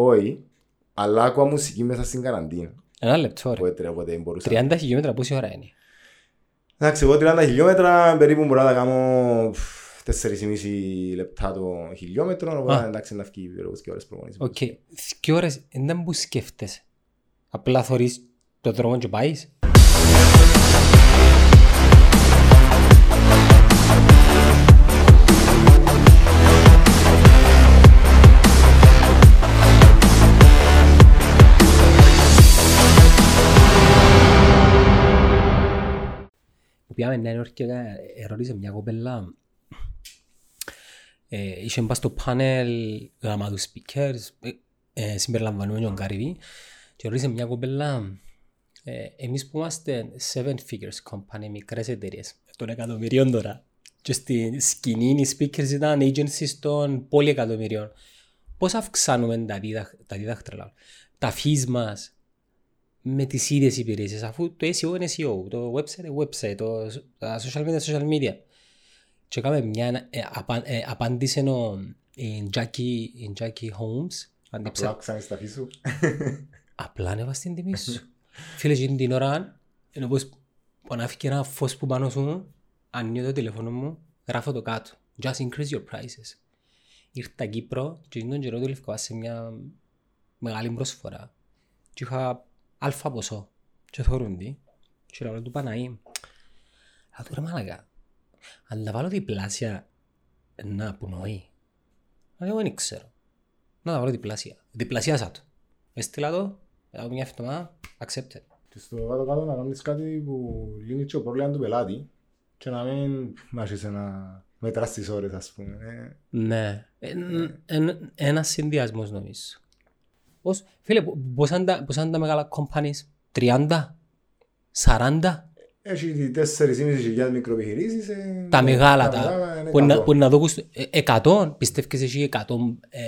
Όχι, αλλά άκουα μουσική μέσα στην καραντίνα. Ένα λεπτό ρε. Οπότε, οπότε δεν μπορούσα. 30 χιλιόμετρα πόση ώρα είναι; Εντάξει, εγώ 30 χιλιόμετρα περίπου μπορώ να τα κάνω 4,5 λεπτά το χιλιόμετρο, Α. οπότε εντάξει να βγει περίπου δκυο ώρες προπόνησης. Οκ. Δκυο ώρες ίνταμπου σκέφτεσαι. Απλά θωρείς το δρόμο και πάεις; Που πήγαμε Νέα Υόρκη και ερώτησε μια κοπέλα ε, είχε πας στο πάνελ γάμα τους speakers ε, ε, συμπεριλαμβανομένου Γκάριβι και ρωτήσε μια κοπέλα ε, εμείς που είμαστε seven figures company, μικρές εταιρείες των εκατομμυρίων τώρα και στη σκηνή οι speakers ήταν agencies των πόλη εκατομμυρίων πώς αυξάνουμε τα, δίδαχ, τα δίδακτρα τα fees μας με τις ίδιες υπηρεσίες αφού το SEO είναι SEO, το website είναι website, το, τα social media είναι social media και έκαμε μια ε, απα, ε, απάντησε ο η Jackie, η Jackie Holmes αν την Απλά ψε- άκουσα στα φύσου. απλά ανέβασε την τιμή σου. Φίλε, εκείνη την ώρα, ενώ πως πονάθηκε ένα φως που πάνω σου, ανοίγω το τηλέφωνο μου, γράφω το κάτω. Just increase your prices. Ήρθα Κύπρο και εκείνον καιρό δούλευκα σε μια μεγάλη προσφορά. Και είχα αλφα ποσό. Και θωρούν τι. Και λέω του Παναή. Αλλά του ρε μάλακα. Αν τα βάλω διπλάσια, να πουνοεί. Αλλά εγώ δεν ξέρω. Να τα βάλω διπλάσια. Διπλασιάσα το. Έστειλα το, μετά από μια εβδομάδα, accepted. Και στο κάτω κάτω να κάνεις κάτι που λύνει και ο πρόβλημα του πελάτη και να μην μάχεσαι να μετράς τις ώρες ας πούμε. ε. Ναι. Ένας συνδυασμός νομίζω. Πώς, φίλε, πώς είναι τα- πώς είναι τα μεγάλα companies, 30, 40, Έχει 4.500 μικροεπιχειρήσεις. ε, τα μεγάλα, τα, μεγάλα είναι που, να, 100. που να δώκουν, στο- ε, 100, πιστεύεις εσύ 100 ε,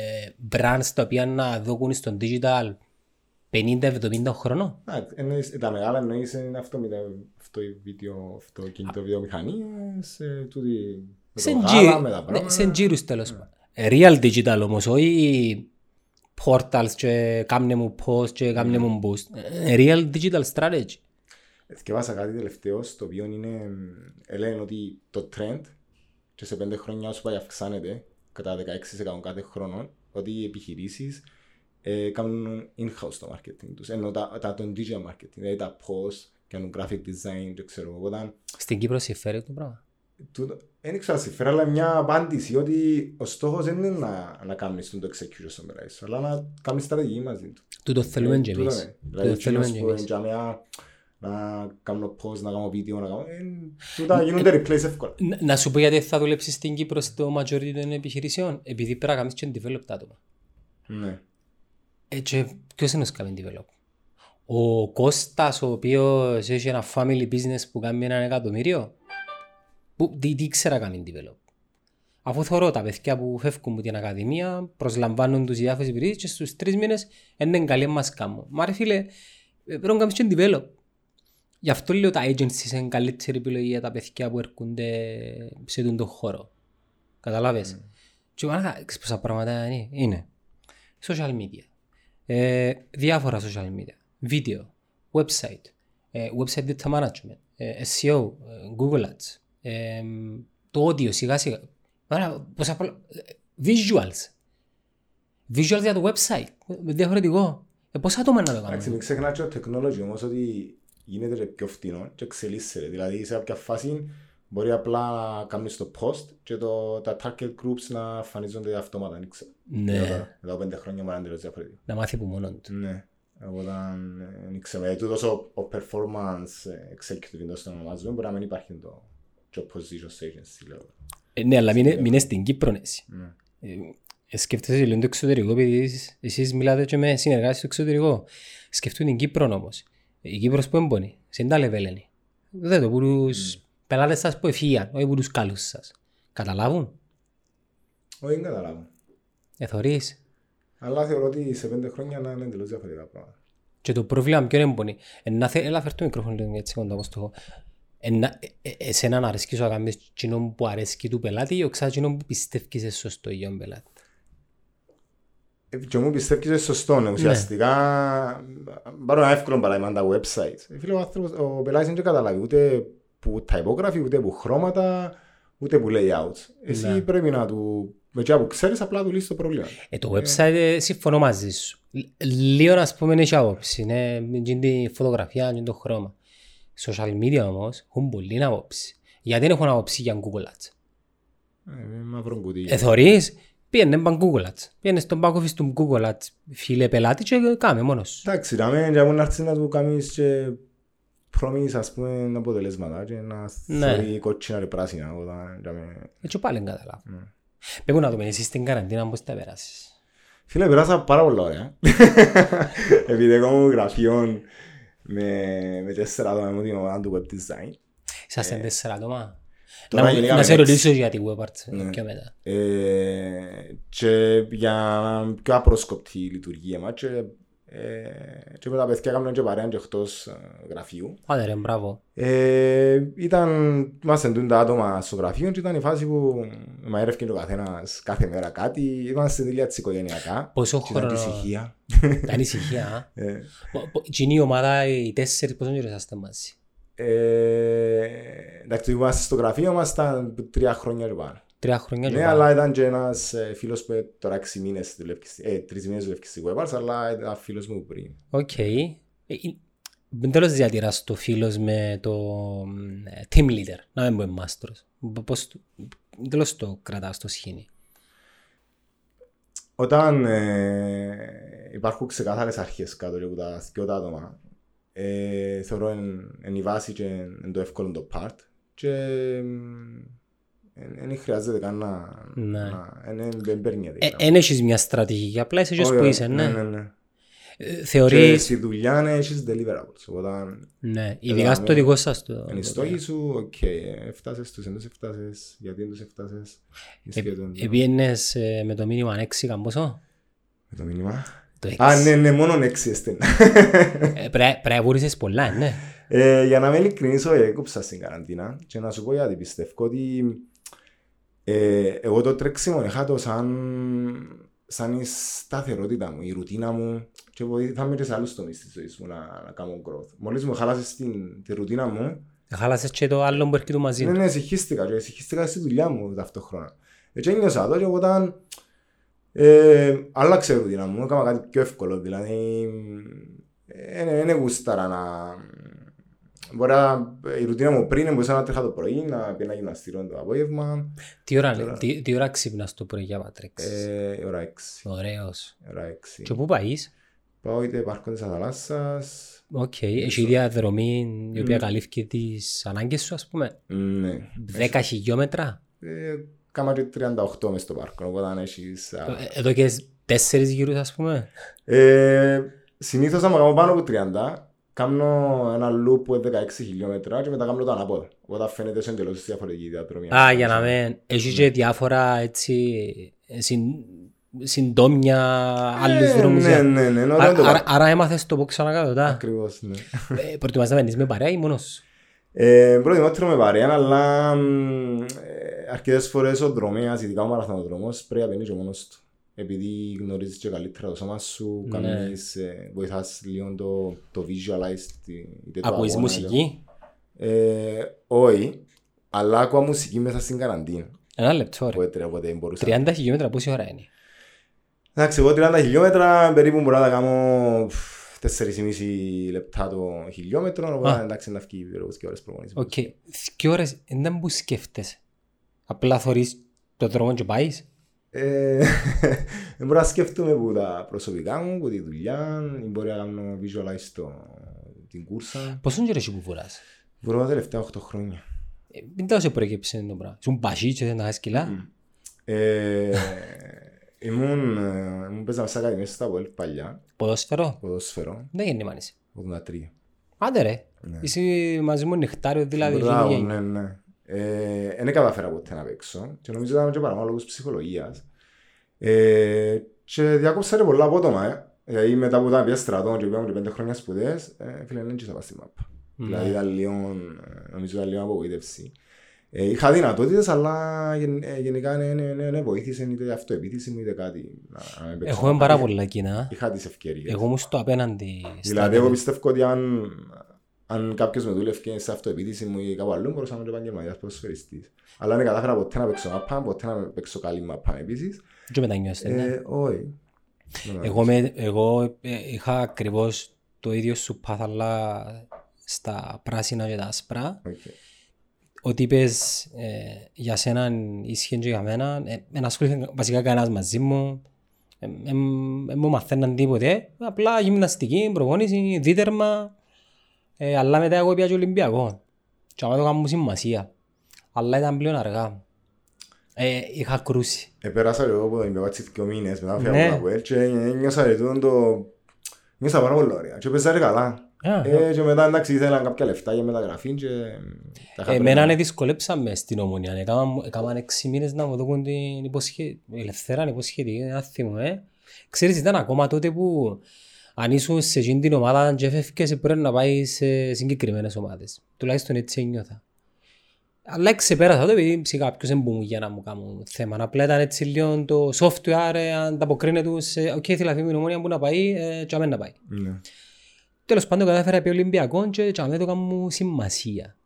brands τα οποία να δώκουν στον digital 50-70 χρόνο. Α, εννοείς- Τα μεγάλα εννοείς είναι αυτό με τα αυτό η βίντεο, αυτοκίνητο βιομηχανίες, ε, τούτη με Σε το τζι- γάλα, με τα ναι, πράγματα. σε τζίρους τέλος πάντων. Ε, Real digital όμως, όχι portals και κάμνε μου post και κάμνε μου boost. Ε, Real digital strategy. Θυκευάσα κάτι τελευταίο, το οποίο είναι, ε, λένε ότι το trend και σε πέντε χρόνια όσο πάει αυξάνεται κατά 16% κάθε χρόνο, ότι οι επιχειρήσεις ε, κάνουν in-house το marketing τους, ενώ τα, τα τον digital marketing, δηλαδή τα post, κάνουν graphic design, δεν ξέρω, οπότε Στην Κύπρο συμφέρει το πράγμα; τούτο- δεν ξέρω αν συμφέρει, αλλά μια απάντηση ότι ο στόχος δεν είναι να, να κάνεις το execution στον πελάτη σου, αλλά να κάνεις στρατηγική μαζί του. Τούτο θέλουμε Ε, και τούτο εμείς. είναι. Δηλαδή, Τούτο θέλουμε εκείνος και που εμείς. είναι για μένα να κάνω post, να κάνω βίντεο, να κάνω... ε, Τούτα γίνονται replace εύκολα. Να- Να σου πω γιατί θα δουλέψεις στην Κύπρο στο majority των επιχειρήσεων. Επειδή πρέπει να κάνεις και develop τα άτομα. Ναι. Ε, και ποιος είναι ο κάνει develop. Ο Κώστας ο οποίος έχει ένα family business που κάνει ένα εκατομμύριο; Που, τι, τι ήξερα να κάνει develop. Αφού θεωρώ τα παιδιά που φεύγουν από την ακαδημία, προσλαμβάνουν τους διάφορες υπηρεσίες και στους τρεις μήνες είναι καλή μας κάμω. Μα ρε φίλε, ε, πρέπει να κάνεις και develop. Γι' αυτό λέω τα agencies είναι καλύτερη επιλογή για τα παιδιά που έρχονται σε τον χώρο. Καταλάβες; Και μάλακα, ξέρεις πόσα πράγματα είναι; είναι. Social media. Ε, διάφορα social media. Βίντεο. Website. Ε, website data management. Ε, SEO. ε, Google Ads. Ε, το audio σιγά σιγά. Άρα, πόσα πολλά. ε, Visuals. Visuals για το website. Ε, Διαφορετικό. Ε, πόσα άτομα να το Εντάξει, κάνουν. μην ξεχνάς και το technology όμως ότι γίνεται και πιο φτηνό και εξελίσσεται. Δηλαδή σε κάποια φάση μπορεί απλά να κάνεις το post και το, τα target groups να εμφανίζονται αυτόματα. δεν ξέρω. Ναι. Μετά- Μετά από πέντε χρόνια μπορεί να είναι τελείως διαφορετικό. Να μάθει από μόνο του. Ναι. Οπότε ε, δεν ξέρω. Ε, τούτος ο, ο performance ε, executive εντός των ονομάζουμε μπορεί να μην υπάρχει το job position σε agency level. Ε, ναι, αλλά μην είναι- μην είναι στην Κύπρο εσύ. Ναι. Ε, σκέφτεσαι λίγο το εξωτερικό, επειδή εσείς- εσείς μιλάτε και με συνεργάσεις στο εξωτερικό. Σκεφτούν την Κύπρο όμως. Η Κύπρος που έμπονε, σε τα level είναι. Δεν το που τους πελάτες σας που εφύγαν, όχι που τους καλούς σας. Καταλάβουν, Όχι, δεν καταλάβω. εθωρείς. Αλλά θεωρώ ότι σε πέντε χρόνια να είναι τελείως διαφορετικά πράγματα. Και το πρόβλημα ποιο είναι έμπονε. Ένα θε, έλα φέρ το μικρόφωνο λίγο έτσι κοντά όπως το έχω. Ένα, ε, ε, εσένα να αρέσκει σου να κάνεις κοινό που αρέσκει του πελάτη ή οξά κοινό που πιστεύεις είναι σωστό για τον πελάτη; Ε, Και μου πιστεύεις ότι είναι σωστό, ναι. ουσιαστικά πάρω ένα εύκολο παράδειγμα τα websites. Ε, Φίλε, ο, άνθρωπος, ο πελάτης δεν καταλάβει ούτε που τα υπόγραφη, ούτε που χρώματα, ούτε που layouts. Εσύ Ναι. πρέπει να του, με τσιά που ξέρεις, απλά του λύσεις το πρόβλημα. Ε, το website ε, συμφωνώ μαζί σου. Λ- Λίγο να πούμε έχει άποψη. Είναι είναι τη φωτογραφία, είναι το χρώμα. Social media όμως έχουν πολύ άποψη. Γιατί δεν έχουν άποψη για Google Ads; Ε, μαύρο κουτί. Ε, θωρείς, πήγαινε παν Google Ads. Πήγαινε στον back office του Google Ads. Φίλε πελάτη και κάμε μόνος σου. Εντάξει, να μην για να έρθεις να του κάνεις και προμήσεις, ας πούμε, αποτελέσματα και να Ναι. θεωρεί κότσινα και πράσινα. όταν για με- Έτσι πάλι δεν καταλάβω. Ναι. Πρέπει να δούμε εσύ στην καραντίνα πώς θα περάσεις. Φίλε, πέρασα πάρα πολλά ωραία. Επειδή εγώ μου γραφείο με, με τέσσερα άτομα μου την ομάδα του web design. Είσαστε τέσσερα άτομα. Τώρα Να, μου- γενικά να σε με ρωτήσω για τη web arts Ναι. πιο μετά. Ε, και για πιο απρόσκοπτη λειτουργία μας και, ε, και με τα παιδιά έκαναν και παρέα και εκτός ε, γραφείου. Άντε ρε, μπράβο. Ε, ήταν, μας εντούν τα άτομα στο γραφείο και ήταν η φάση που μαέρευκε και ο καθένας κάθε μέρα κάτι. Είμαστε τελεία της οικογενειακά. Πόσο Και ήταν και χρόνο... ησυχία. Τα ανησυχία, α. Ε, Πο- πο- Τι είναι η ομάδα, οι τέσσερις, πόσο καιρό είσαστε μαζί; Ε, εντάξει, είμαστε στο γραφείο μας ήταν τρία χρόνια και πάνω. Τρία χρόνια και Ναι, πάνω. αλλά ήταν και ένας ε, φίλος που τώρα έξι μήνες δουλεύει, στη- ε, τρεις μήνες δουλεύει στη Webars, αλλά ήταν φίλος μου πριν. Οκ. Ε, ε, ίνταλως διατηράς το φίλος με το μ, ε, team leader, να μην πω μάστρος. Πώς το- ίνταλως το κρατάς το σχοινί. Όταν ε, υπάρχουν ξεκάθαρες αρχές κάτω και από τα δυο τα άτομα, ε, θεωρώ εν, εν η βάση και εν το εύκολο το part και δεν χρειάζεται καν να... Ναι. να- εν- εν- Δεν παίρνει Ε, Εν έχεις μια στρατηγική, απλά είσαι και που είσαι, ναι. ναι, ναι. Ε, Και Θεωρείς, στη δουλειά έχεις deliverables, οπότε ναι, ειδικά Εδώ, στο ναι. δικό σας το... είναι οι το- στόχοι σου, οκ, έφτασες τους, εντός έφτασες, γιατί δεν τους έφτασες, Ε, σχεδόν. Επίενες ε, με το μήνυμα 6 καμπόσο. Με το μήνυμα; Το 6. Α, ναι, ναι, μόνο έξι έστειλα. Ε, πρέ- Πρέπει να βουρήσεις πολλά, ναι. Ε, για να είμαι ειλικρινής, όχι, έκοψα στην καραντίνα και να σου πω γιατί πιστεύω ότι ε, εγώ το τρέξιμο είχα το σαν, σαν η σταθερότητα μου, η ρουτίνα μου και βοηθάμε και σε άλλους τομείς της ζωής μου να, να κάνω growth. Μόλις μου χάλασες την, τη ρουτίνα μου, Χάλασες και το άλλο που έρχεται μαζί. ναι, ναι, συγχύστηκα και συγχύστηκα στη δουλειά μου ταυτόχρονα. Έτσι ένιωσα το και όταν ε, άλλαξε η ρουτίνα μου, έκανα κάτι πιο εύκολο, δηλαδή δεν γούσταρα να... Μπορεί να, η ρουτίνα μου πριν μπορούσα να τρέχα το πρωί, να πήγαινα γυμναστήριο το απόγευμα, Τι ώρα, Τώρα. τι, τι ώρα ξύπνας το πρωί για να τρέξεις. ε, η ώρα 6. Ωραίος. η Ώρα 6. Και πού πάεις; Πάω είτε πάρκο της θαλάσσας, Οκ, έχει διαδρομή η οποία Μμ. καλύφθηκε τις ανάγκες σου, ας πούμε; ναι. 10 χιλιόμετρα; Ε, Κάμα και 38 μες στο πάρκο, οπότε αν έχεις... α, Ε, Εδώ και τέσσερις γύρους, ας πούμε; Ε, συνήθως άμα κάνω πάνω από 30, κάνω ένα loop που είναι 16 χιλιόμετρα και μετά κάνω το ανάποδο. Οπότε φαίνεται σε εντελώς διαφορετική διαδρομή. Α, για να με... Έχει και διάφορα έτσι συν, συντόμια άλλους δρόμους. Ναι, για- ναι, ναι, ναι, Α- όταν το άρα, πάρω. άρα έμαθες το πω ξανακάτω, τα. Ακριβώς, ναι. Ε, Προτιμάς να μένεις με παρέα ή μόνος; Σου. Ε, προτιμότερο με παρέα, αλλά μ, ε, αρκετές φορές ο δρομέας, ειδικά ο μαραθωνοδρόμος, πρέπει να μπαίνει και μόνος του. Επειδή γνωρίζεις και καλύτερα το σώμα σου, Ναι. κάνεις, ε, βοηθάς λίγο το, το visualize, τη- είτε το Ακούεις αγώνα, είτε- μουσική. Ε, όχι, αλλά άκουα μουσική μέσα στην καραντίνα. Ένα λεπτό ρε. Οπότε, οπότε δεν μπορούσα. 30 χιλιόμετρα πόση ώρα είναι; Εντάξει, εγώ 30 χιλιόμετρα περίπου μπορώ να τα κάνω φ, 4,5 λεπτά το χιλιόμετρο, οπότε Α. εντάξει να φύγει περίπου δκυο ώρες προπόνησης. Οκ. Δύο ώρες ίνταμπου σκέφτεσαι. Απλά θωρείς το δρόμο και πάεις; Ε, Δεν μπορώ να σκέφτομαι που τα προσωπικά μου, που τη δουλειά, ή μπορεί να κάνω visualize το, την κούρσα. Πόσο καιρό έχει που βουράς. Μπορώ τα τελευταία 8 χρόνια. Ε, Μην τα σε προέκυψε το πράγμα. Ήσουν πασί και δεν τα είχες κιλά. Ε, ήμουν, ε, ήμουν παίζαμε σε ακαδημίας στα Βουέλ παλιά, Ποδόσφαιρο; ποδόσφαιρο, Δεν γεννήμανες. 83. Άντε ρε. Ναι. Είσαι μαζί μου νυχτάριο δηλαδή. Μπράβο, γίνει. ναι, ναι. Ε, δεν κατάφερα ποτέ να παίξω και νομίζω ότι ήταν και παραπάνω λόγους ψυχολογίας. Ε, και διάκοψα ρε πολλά απότομα, ε. Δηλαδή μετά που ήταν πια στρατό και πήγαμε και πέντε χρόνια σπουδές, ε, φίλε, δεν τσίσα στη μάπα. Ναι. Δηλαδή ήταν λίγο, ε, νομίζω ήταν λίγο απογοήτευση. Ε, είχα δυνατότητες, αλλά γεν- ε, γενικά ναι, ναι, ναι, ναι, βοήθησε είτε αυτοεπίθεση μου είτε κάτι. να- να παίξω. Έχουμε πάρα πολλά κοινά. Είχα τις ευκαιρίες. Εγώ μου στο απέναντι. Δηλαδή, εγώ πιστεύω ότι αν, αν κάποιος με δούλευε σε αυτοεπίθεση μου ή κάπου αλλού, μπορούσα να είμαι επαγγελματίας ποδοσφαιριστής. Αλλά δεν κατάφερα ποτέ να παίξω μάπα, ποτέ να παίξω καλή μάπα επίσης. Και μετάνιωσές το, ναι. Ε, όχι. Εγώ, με, εγώ ε, είχα ακριβώς το ίδιο σου πάθ, αλλά στα πράσινα και τα άσπρα. Οκ. Ό,τι είπες ε, για σένα ίσχυε και για μένα. Ε, δεν ασχολήθηκε βασικά κανένας μαζί μου. Ε, ε, ε, μου μαθαίναν τίποτε. Απλά γυμναστική, προπόνηση, δίτερμα. Ε, αλλά μετά εγώ πήγα και Ολυμπιακό. Και άμα το κάνω σημασία. Αλλά ήταν πλέον αργά. Ε, είχα κρούσει. Επέρασα εγώ από το Ολυμπιακό έτσι δύο μήνες μετά φύγα Ναι. από το Αποέλ και νιώσα ρε τούτον το... Νιώσα πάρα πολύ ωραία και παίζα ρε καλά. Α, Ε, και μετά εντάξει ήθελαν κάποια λεφτά για μεταγραφή και... τα είχα Εμένα πρέπει. ναι δυσκολέψαμε στην ομονία. Έκαναν, έκαναν έξι μήνες να μου δώσουν την υποσχέτη, ελευθερά υποσχέτη, ένα θύμο, ε. Ξέρεις, ήταν ακόμα τότε που αν ήσουν σε εκείνη την ομάδα και έφευκες πρέπει να πάει σε συγκεκριμένες ομάδες. Τουλάχιστον έτσι ένιωθα. Αλλά ξεπέρασα το επειδή σιγά κάποιος δεν μου για να μου κάνουν θέμα. Απλά ήταν έτσι λίγο το software ε, ανταποκρίνεται σε «ΟΚ, θέλει αυτή η ομόνια που να πάει, ε, και αμέ να πάει». Ναι. Τέλος πάντων κατάφερα επί Ολυμπιακό και και αμέ το κάνω σημασία.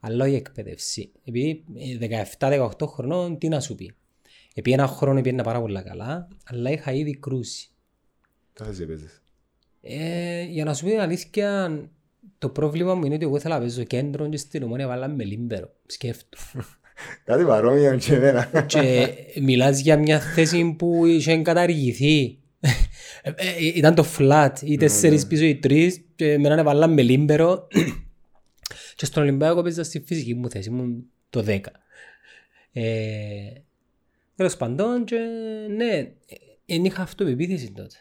Αλλά όχι εκπαίδευση. Επειδή ε, 17-18 χρονών τι να σου πει. Επί ένα χρόνο πήγαινα πάρα πολύ καλά, αλλά είχα ήδη κρούσει. Τα θες έπαιζες. Ε, για να σου πει την αλήθεια, το πρόβλημα μου είναι ότι εγώ ήθελα να παίζω κέντρο και στην ομόνια βάλαμε με λίμπερο. Σκέφτου. Κάτι παρόμοιο και εμένα. και μιλάς για μια θέση που είχε καταργηθεί. Ε, ε, ήταν το flat, οι τέσσερις πίσω οι τρεις και εμένα έβαλα με λίμπερο και στον Ολυμπιακό παίζα στη φυσική μου θέση, ήμουν το 10. Ε, Τέλος πάντων και ναι, δεν είχα αυτοπεποίθηση τότε.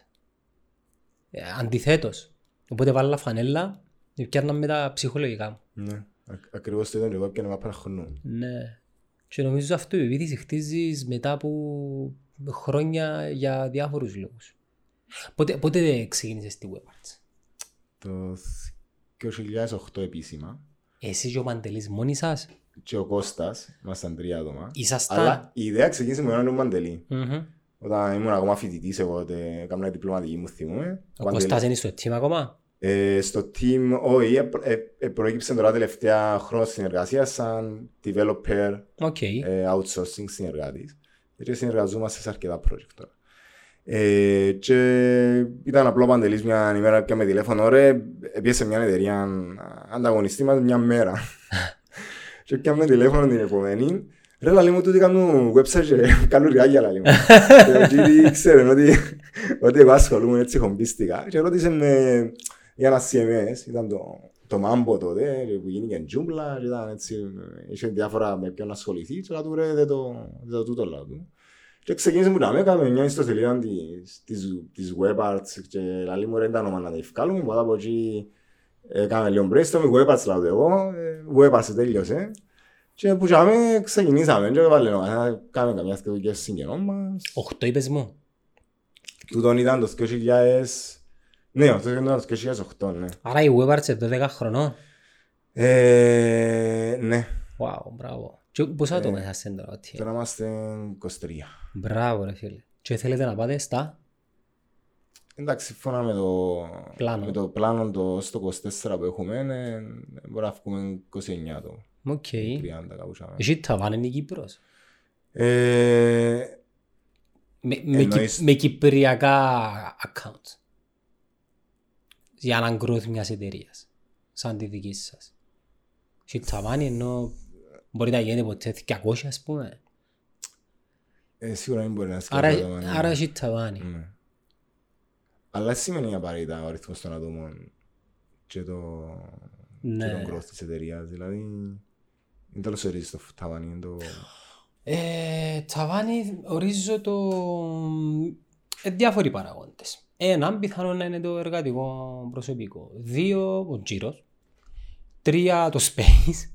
Ε, αντιθέτως. Οπότε βάλα φανέλα και πιάννα με τα ψυχολογικά μου. Ναι. Ακ- Ακριβώς το ήταν και εγώ έπιανα μάπα χρονού. Ναι. Και νομίζω αυτό η επίθεση χτίζεις μετά από χρόνια για διάφορους λόγους. Πότε, πότε ξεκίνησες στη WebArts. Το 2008 επίσημα Εσύ και ο Παντελής μόνοι σας; και ο Κώστας, ήμασταν τρία άτομα. Ήσασταν; Αλλά η ιδέα ξεκίνησε με τον Παντελή. Μμμ. Όταν ήμουν ακόμα φοιτητής εγώ, τότε έκανα διπλωματική μου θυμούμε. Ο Κώστας είναι στο team ακόμα; Ε, στο team, όχι, ε, ε, ε, προέκυψε τώρα τελευταία χρόνο συνεργασία σαν developer, Οκ. ε, outsourcing συνεργάτης. Και συνεργαζόμαστε σε αρκετά project τώρα. Ε, και ήταν απλό παντελής μια ημέρα και με τηλέφωνο, ρε, έπιασε μια εταιρεία ανταγωνιστή μας μια μέρα. και πια με τηλέφωνο την επόμενη, ρε λαλί μου τούτοι κάνουν website και κάνουν ριάγια λαλί μου. και ο κύριοι ξέρουν ότι, ότι εγώ ασχολούμαι έτσι χομπίστικα και ρώτησε με για ένα CMS, ήταν το, το Mambo τότε που γίνηκε τζούμπλα και ήταν έτσι, είχε διάφορα με ποιον να ασχοληθεί και λέω του ρε δεν το, δεν το τούτο λέω του. Και ξεκίνησε που να με έκαμε μια ιστοσελίδα της, της, της WebArts και λαλί μου ρε ήταν όνομα να τα ευκάλουμε, οπότε από εκεί έκαμε λίγο brainstorming, WebArts λέω του εγώ, ε, WebArts τέλειωσε. Και που είχαμε ξεκινήσαμε και βάλε να κάνουμε καμιά δουλειά συγγενών μας. Οχτώ είπες μου. Τούτον ήταν το 2000... Ναι, αυτό ήταν το 2008, ναι. Άρα η WebArts είναι 12 χρονών. Ε, ναι, Wow, μπράβο. Και πόσα άτομα είσαστε τώρα, τι. τώρα είμαστε 23. Μπράβο ρε φίλε. Και θέλετε να πάτε στα; Εντάξει, σύμφωνα με το Πλάνο. με το πλάνο το στο 24 που έχουμε, ναι, μπορεί να βγούμε 29 το Οκ. 30 κάπου τζιαμέ. Εσού ταβάνι είναι η Κύπρος; Ε, Με, με, Εννοείς- κυ- με κυπριακά accounts. Για έναν growth μιας εταιρείας. Σαν τη δική σας. Και ταβάνι ενώ μπορεί να γίνει ποτέ 200 ας πούμε. ε, σίγουρα δεν μπορεί να Άρα, σκεφτεί το άρα έχει ταβάνι. Ναι. Αλλά σημαίνει απαραίτητα ο αριθμός των ατόμων και το, και Ναι. τον growth της εταιρείας. Δηλαδή, είναι τέλος ορίζεις το ταβάνι, είναι το... Ε, ταβάνι ορίζω το... Ε, διάφοροι παραγόντες. Ένα πιθανό να είναι το εργατικό προσωπικό. Δύο, ο τζίρος. Τρία, το space.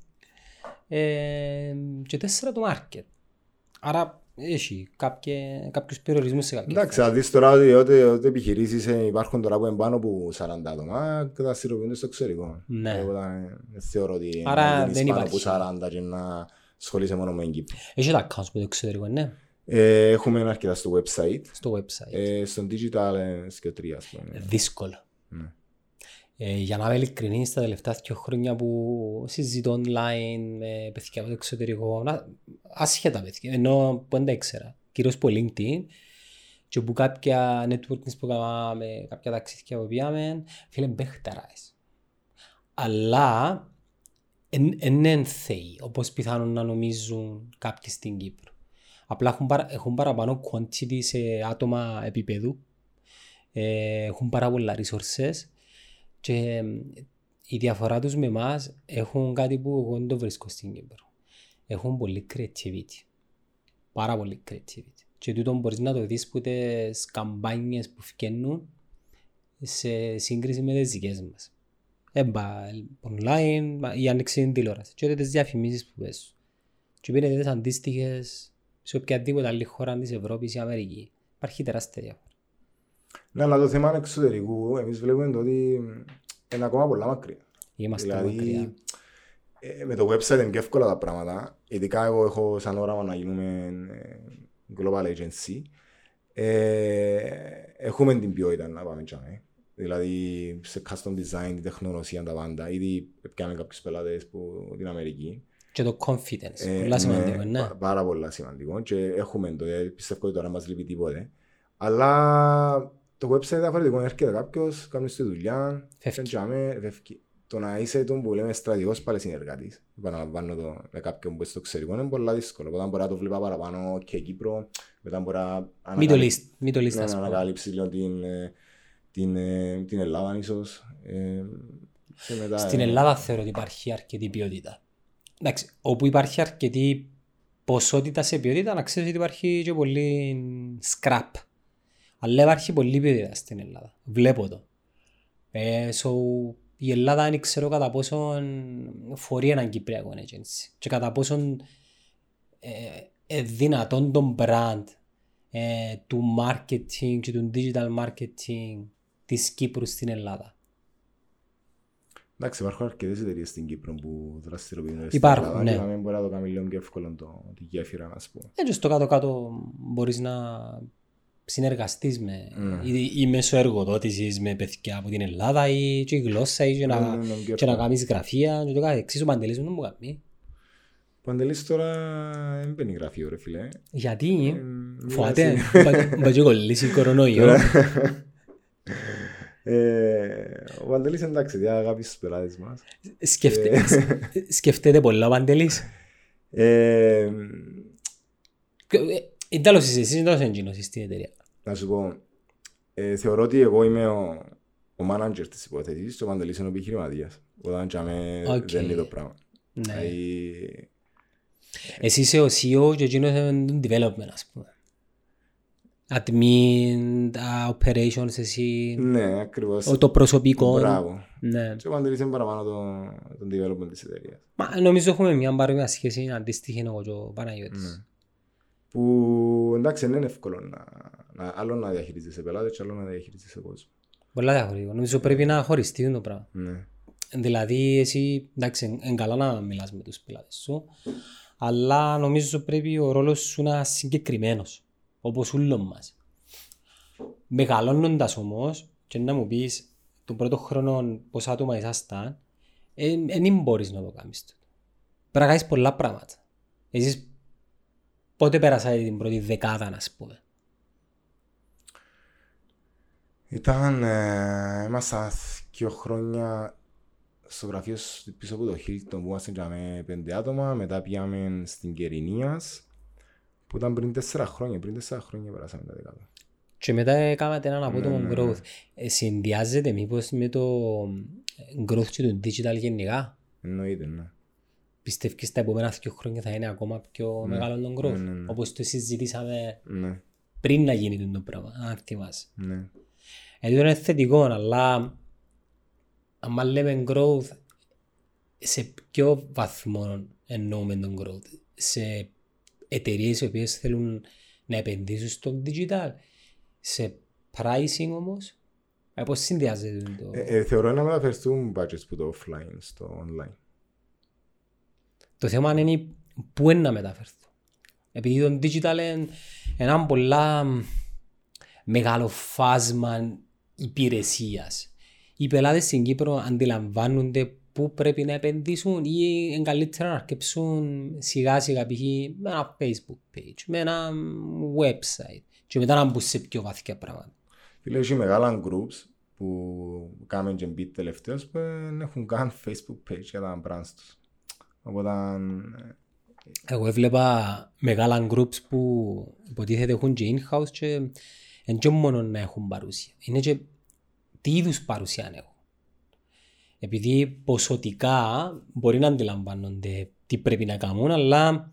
Ε, και τέσσερα, το market. Άρα έχει κάποιε, κάποιους περιορισμούς σε κάποιες Εντάξει, θα δεις τώρα ότι ότι, ότι επιχειρήσεις ε, υπάρχουν τώρα που είναι πάνω από 40 άτομα και τα στηροποιούνται στο εξωτερικό. Ναι. Εγώ δεν δεν θεωρώ ότι Άρα να γίνεις δεν πάνω υπάρχει. από 40 και να ασχολείσαι μόνο με την Κύπρο. Έχει τα accounts που το εξωτερικό, ναι, Ε, έχουμε αρκετά στο website. στο website. Ε, στον digital ε, και τρία, ας πούμε. Δύσκολο. Ναι. Ε, για να είμαι ειλικρινής, τα τελευταία δύο χρόνια που συζητώ online με παιδιά από το εξωτερικό, να- άσχετα παιδιά, ενώ που δεν τα ήξερα, κυρίως από LinkedIn, και που κάποια networking που κάναμε, κάποια ταξίδια που πήγαμε, φίλε, μπέχταράες. Αλλά εν είναι θεοί, όπως πιθανόν να νομίζουν κάποιοι στην Κύπρο. Απλά έχουν, παρα, έχουν παραπάνω quantity σε άτομα επίπεδου, ε, έχουν πάρα πολλά resources και ε, η διαφορά τους με εμάς έχουν κάτι που εγώ δεν το βρίσκω στην Κύπρο. Έχουν πολύ creativity. Πάρα πολύ creativity. Και τούτο μπορείς να το δεις που τις καμπάνιες που φκαινούν σε σύγκριση με τις δικές μας. Έμπα online ή άνοιξη την τηλεόραση. Και τις διαφημίσεις που πέσουν. Και πήρε τις αντίστοιχες σε οποιαδήποτε άλλη χώρα της Ευρώπης ή Αμερικής. Υπάρχει τεράστια διαφορά. Ναι, αλλά το θέμα εξωτερικού, εμείς βλέπουμε το ότι είναι ακόμα πολλά μακριά. Είμαστε Δηλαδή, μακριά. ε, με το website είναι πιο εύκολα τα πράγματα. Ειδικά εγώ έχω σαν όραμα να γίνουμε ε, global agency. Ε, έχουμε την ποιότητα να πάμε τσάμε. Δηλαδή σε custom design, την τεχνολογία, τα πάντα. Ήδη πιάμε κάποιους πελάτες από την Αμερική. Και το confidence. Ε, Πολλά σημαντικό, ναι, ναι. πα- Πάρα πολλά σημαντικό. Και έχουμε το, ε, πιστεύω ότι τώρα μας λείπει τίποτε. Αλλά το website είναι διαφορετικό. Έρχεται κάποιος, κάνει τη δουλειά, Φεύγει. φεύγει. φεύγει. Το να είσαι τον που λέμε στρατηγός πάλι συνεργάτης. Επαναλαμβάνω το με κάποιον που είσαι στο εξωτερικό είναι πολύ δύσκολο. Όταν μπορεί να το βλέπα παραπάνω και Κύπρο, μετά μπορεί να Μην το ανακαλύψει- λύσει, μην το λύσει, ναι, ας να πούμε. ανακαλύψει λίγο την, ε, την, ε, την Ελλάδα ίσως. Ε, και μετά, Στην ε, Ελλάδα θεωρώ ότι υπάρχει αρκετή ποιότητα. Εντάξει, όπου υπάρχει αρκετή ποσότητα σε ποιότητα, να ξέρεις ότι υπάρχει και πολύ scrap. Αλλά υπάρχει πολύ ποιότητα στην Ελλάδα. Βλέπω το. Ε, so, η Ελλάδα δεν ξέρω κατά πόσον φορεί έναν Κυπριακό agency και κατά πόσον ε, ε, δυνατόν τον brand ε, του marketing και του digital marketing της Κύπρου στην Ελλάδα. Εντάξει, υπάρχουν αρκετές εταιρείες στην Κύπρο που δραστηριοποιούνται Υπάρχουν, Ελλάδα ναι. και να μην μπορεί να το κάνει λίγο πιο εύκολο το, τη γέφυρα, να πούμε. Έτσι στο κάτω-κάτω μπορείς να συνεργαστείς με Ναι. ή, ή μέσω εργοδότησης με παιδιά από την Ελλάδα ή και η γλώσσα ή και, Ναι, να, ναι, ναι, πιο και να εύκολο. κάνεις γραφεία και το κάθε εξής ο Παντελής μου μου κάνει. Ο Παντελής τώρα δεν μπαίνει γραφείο ρε φίλε. Γιατί; Ε, φοβάται μιλάς- μπα και κολλήσει κορονοϊό. Ε, Ο Παντελής εντάξει, διά αγάπη στους πελάτες μας. Σκεφτε- Σκεφτείτε πολλά ο Παντελής. Ε, Ε, ε, Τέλος είσαι εσύ, τέλος εγγύνος στην εταιρεία. να σου πω, ε, θεωρώ ότι εγώ είμαι ο, ο manager της υπόθεσης και ο Παντελής είναι ο επιχειρηματίας. Όταν τσάμε Οκ. δεν είναι το πράγμα. Ναι. Δηλαδή, Εσύ είσαι ο CEO και εκείνος είναι το development ας πούμε. Admin, τα operations εσύ, Ναι, ακριβώς. ο- το προσωπικό. Μπράβο. Ναι. Και ο Παντελής είναι παραπάνω το, τον development της εταιρείας. Μα νομίζω έχουμε μια παρόμοια σχέση αντίστοιχη εγώ και ο Παναγιώτης. Ναι. Που εντάξει δεν είναι εύκολο να, να, άλλο να διαχειρίζεσαι πελάτες και άλλο να διαχειρίζεσαι κόσμο. Πολλά διαφορετικό. Νομίζω πρέπει να χωριστεί το πράγμα. Ναι. Δηλαδή εσύ, εντάξει, είναι καλά να μιλάς με τους πελάτες σου, αλλά νομίζω πρέπει ο ρόλος σου να είναι συγκεκριμένος, όπως όλων μας. Μεγαλώνοντας όμως, και να μου πεις τον πρώτο χρόνο πόσα άτομα ήσασταν, δεν μπορείς να το κάνεις τούτο. Πρέπει να κάνεις πολλά πράγματα. Εσείς πότε πέρασατε την πρώτη δεκάδα, να πούμε. Ήταν, ε, ήμασταν δύο χρόνια στο γραφείο σ- πίσω από το Hilton που ήμασταν και με πέντε άτομα, μετά πήγαμε στην Κερινίας που ήταν πριν τέσσερα χρόνια, πριν τέσσερα χρόνια περάσαμε τα δεκάδα. Και μετά έκανατε έναν απότομο ναι, ναι. growth. Ε, συνδυάζεται μήπως με το growth και το digital γενικά; Εννοείται, ναι. Πιστεύεις τα επόμενα δύο χρόνια θα είναι ακόμα πιο μεγάλο το growth; ναι, ναι. Όπως το συζητήσαμε Ναι, πριν να γίνει το πράγμα, αν θυμάσαι. ναι. Ε, τούτο είναι θετικό, αλλά αν λέμε growth, σε ποιο βαθμό εννοούμε τον growth; Σε εταιρείες οι οποίες θέλουν να επενδύσουν στο digital, σε pricing όμως, ε, πώς συνδυάζεται το... Ε, ε, θεωρώ να μεταφερθούν budgets που το offline στο online. Το θέμα είναι η- πού είναι να μεταφερθώ. Επειδή το digital είναι ένα πολλά μ, μεγάλο φάσμα υπηρεσίας. Οι πελάτες στην Κύπρο αντιλαμβάνονται πού πρέπει να επενδύσουν ή είναι καλύτερα να αρκεψούν σιγά σιγά π.χ. με ένα facebook page, με ένα website και μετά να μπουν σε πιο βαθιά πράγματα. Φίλε, έχει μεγάλα groups που κάνουν και beat τελευταίως που δεν έχουν καν facebook page για τα brands τους. Οπότε ε, Εγώ έβλεπα μεγάλα groups που υποτίθεται έχουν και in-house και δεν και μόνο να έχουν παρουσία. Είναι και τι είδους παρουσία έχουν. Επειδή ποσοτικά μπορεί να αντιλαμβάνονται τι πρέπει να κάνουν, αλλά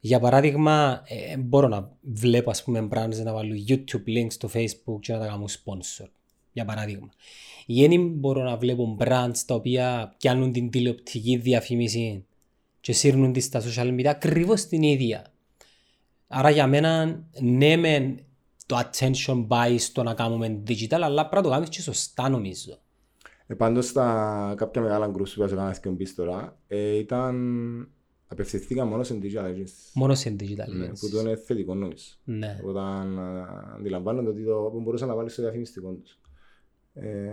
για παράδειγμα ε, μπορώ να βλέπω ας πούμε brands να βάλω YouTube links στο Facebook και να τα κάνουν sponsor. Για παράδειγμα. Ή δεν μπορώ να βλέπω brands τα οποία πιάνουν την τηλεοπτική διαφήμιση και σύρνουν τη στα social media ακριβώς την ίδια. Άρα για μένα ναι μεν το attention buy στο να κάνουμε digital αλλά πρέπει να το κάνεις και σωστά νομίζω. Ε, πάντως στα κάποια μεγάλα groups που έκανα και μπεις τώρα ε, ήταν απευθυνθήκα μόνο σε digital agencies. Μόνο σε digital Ναι, agencies. που το είναι θετικό νομίζω. Ναι. Όταν α, αντιλαμβάνονται ότι το που μπορούσαν να βάλεις στο διαφημιστικό τους. Ε,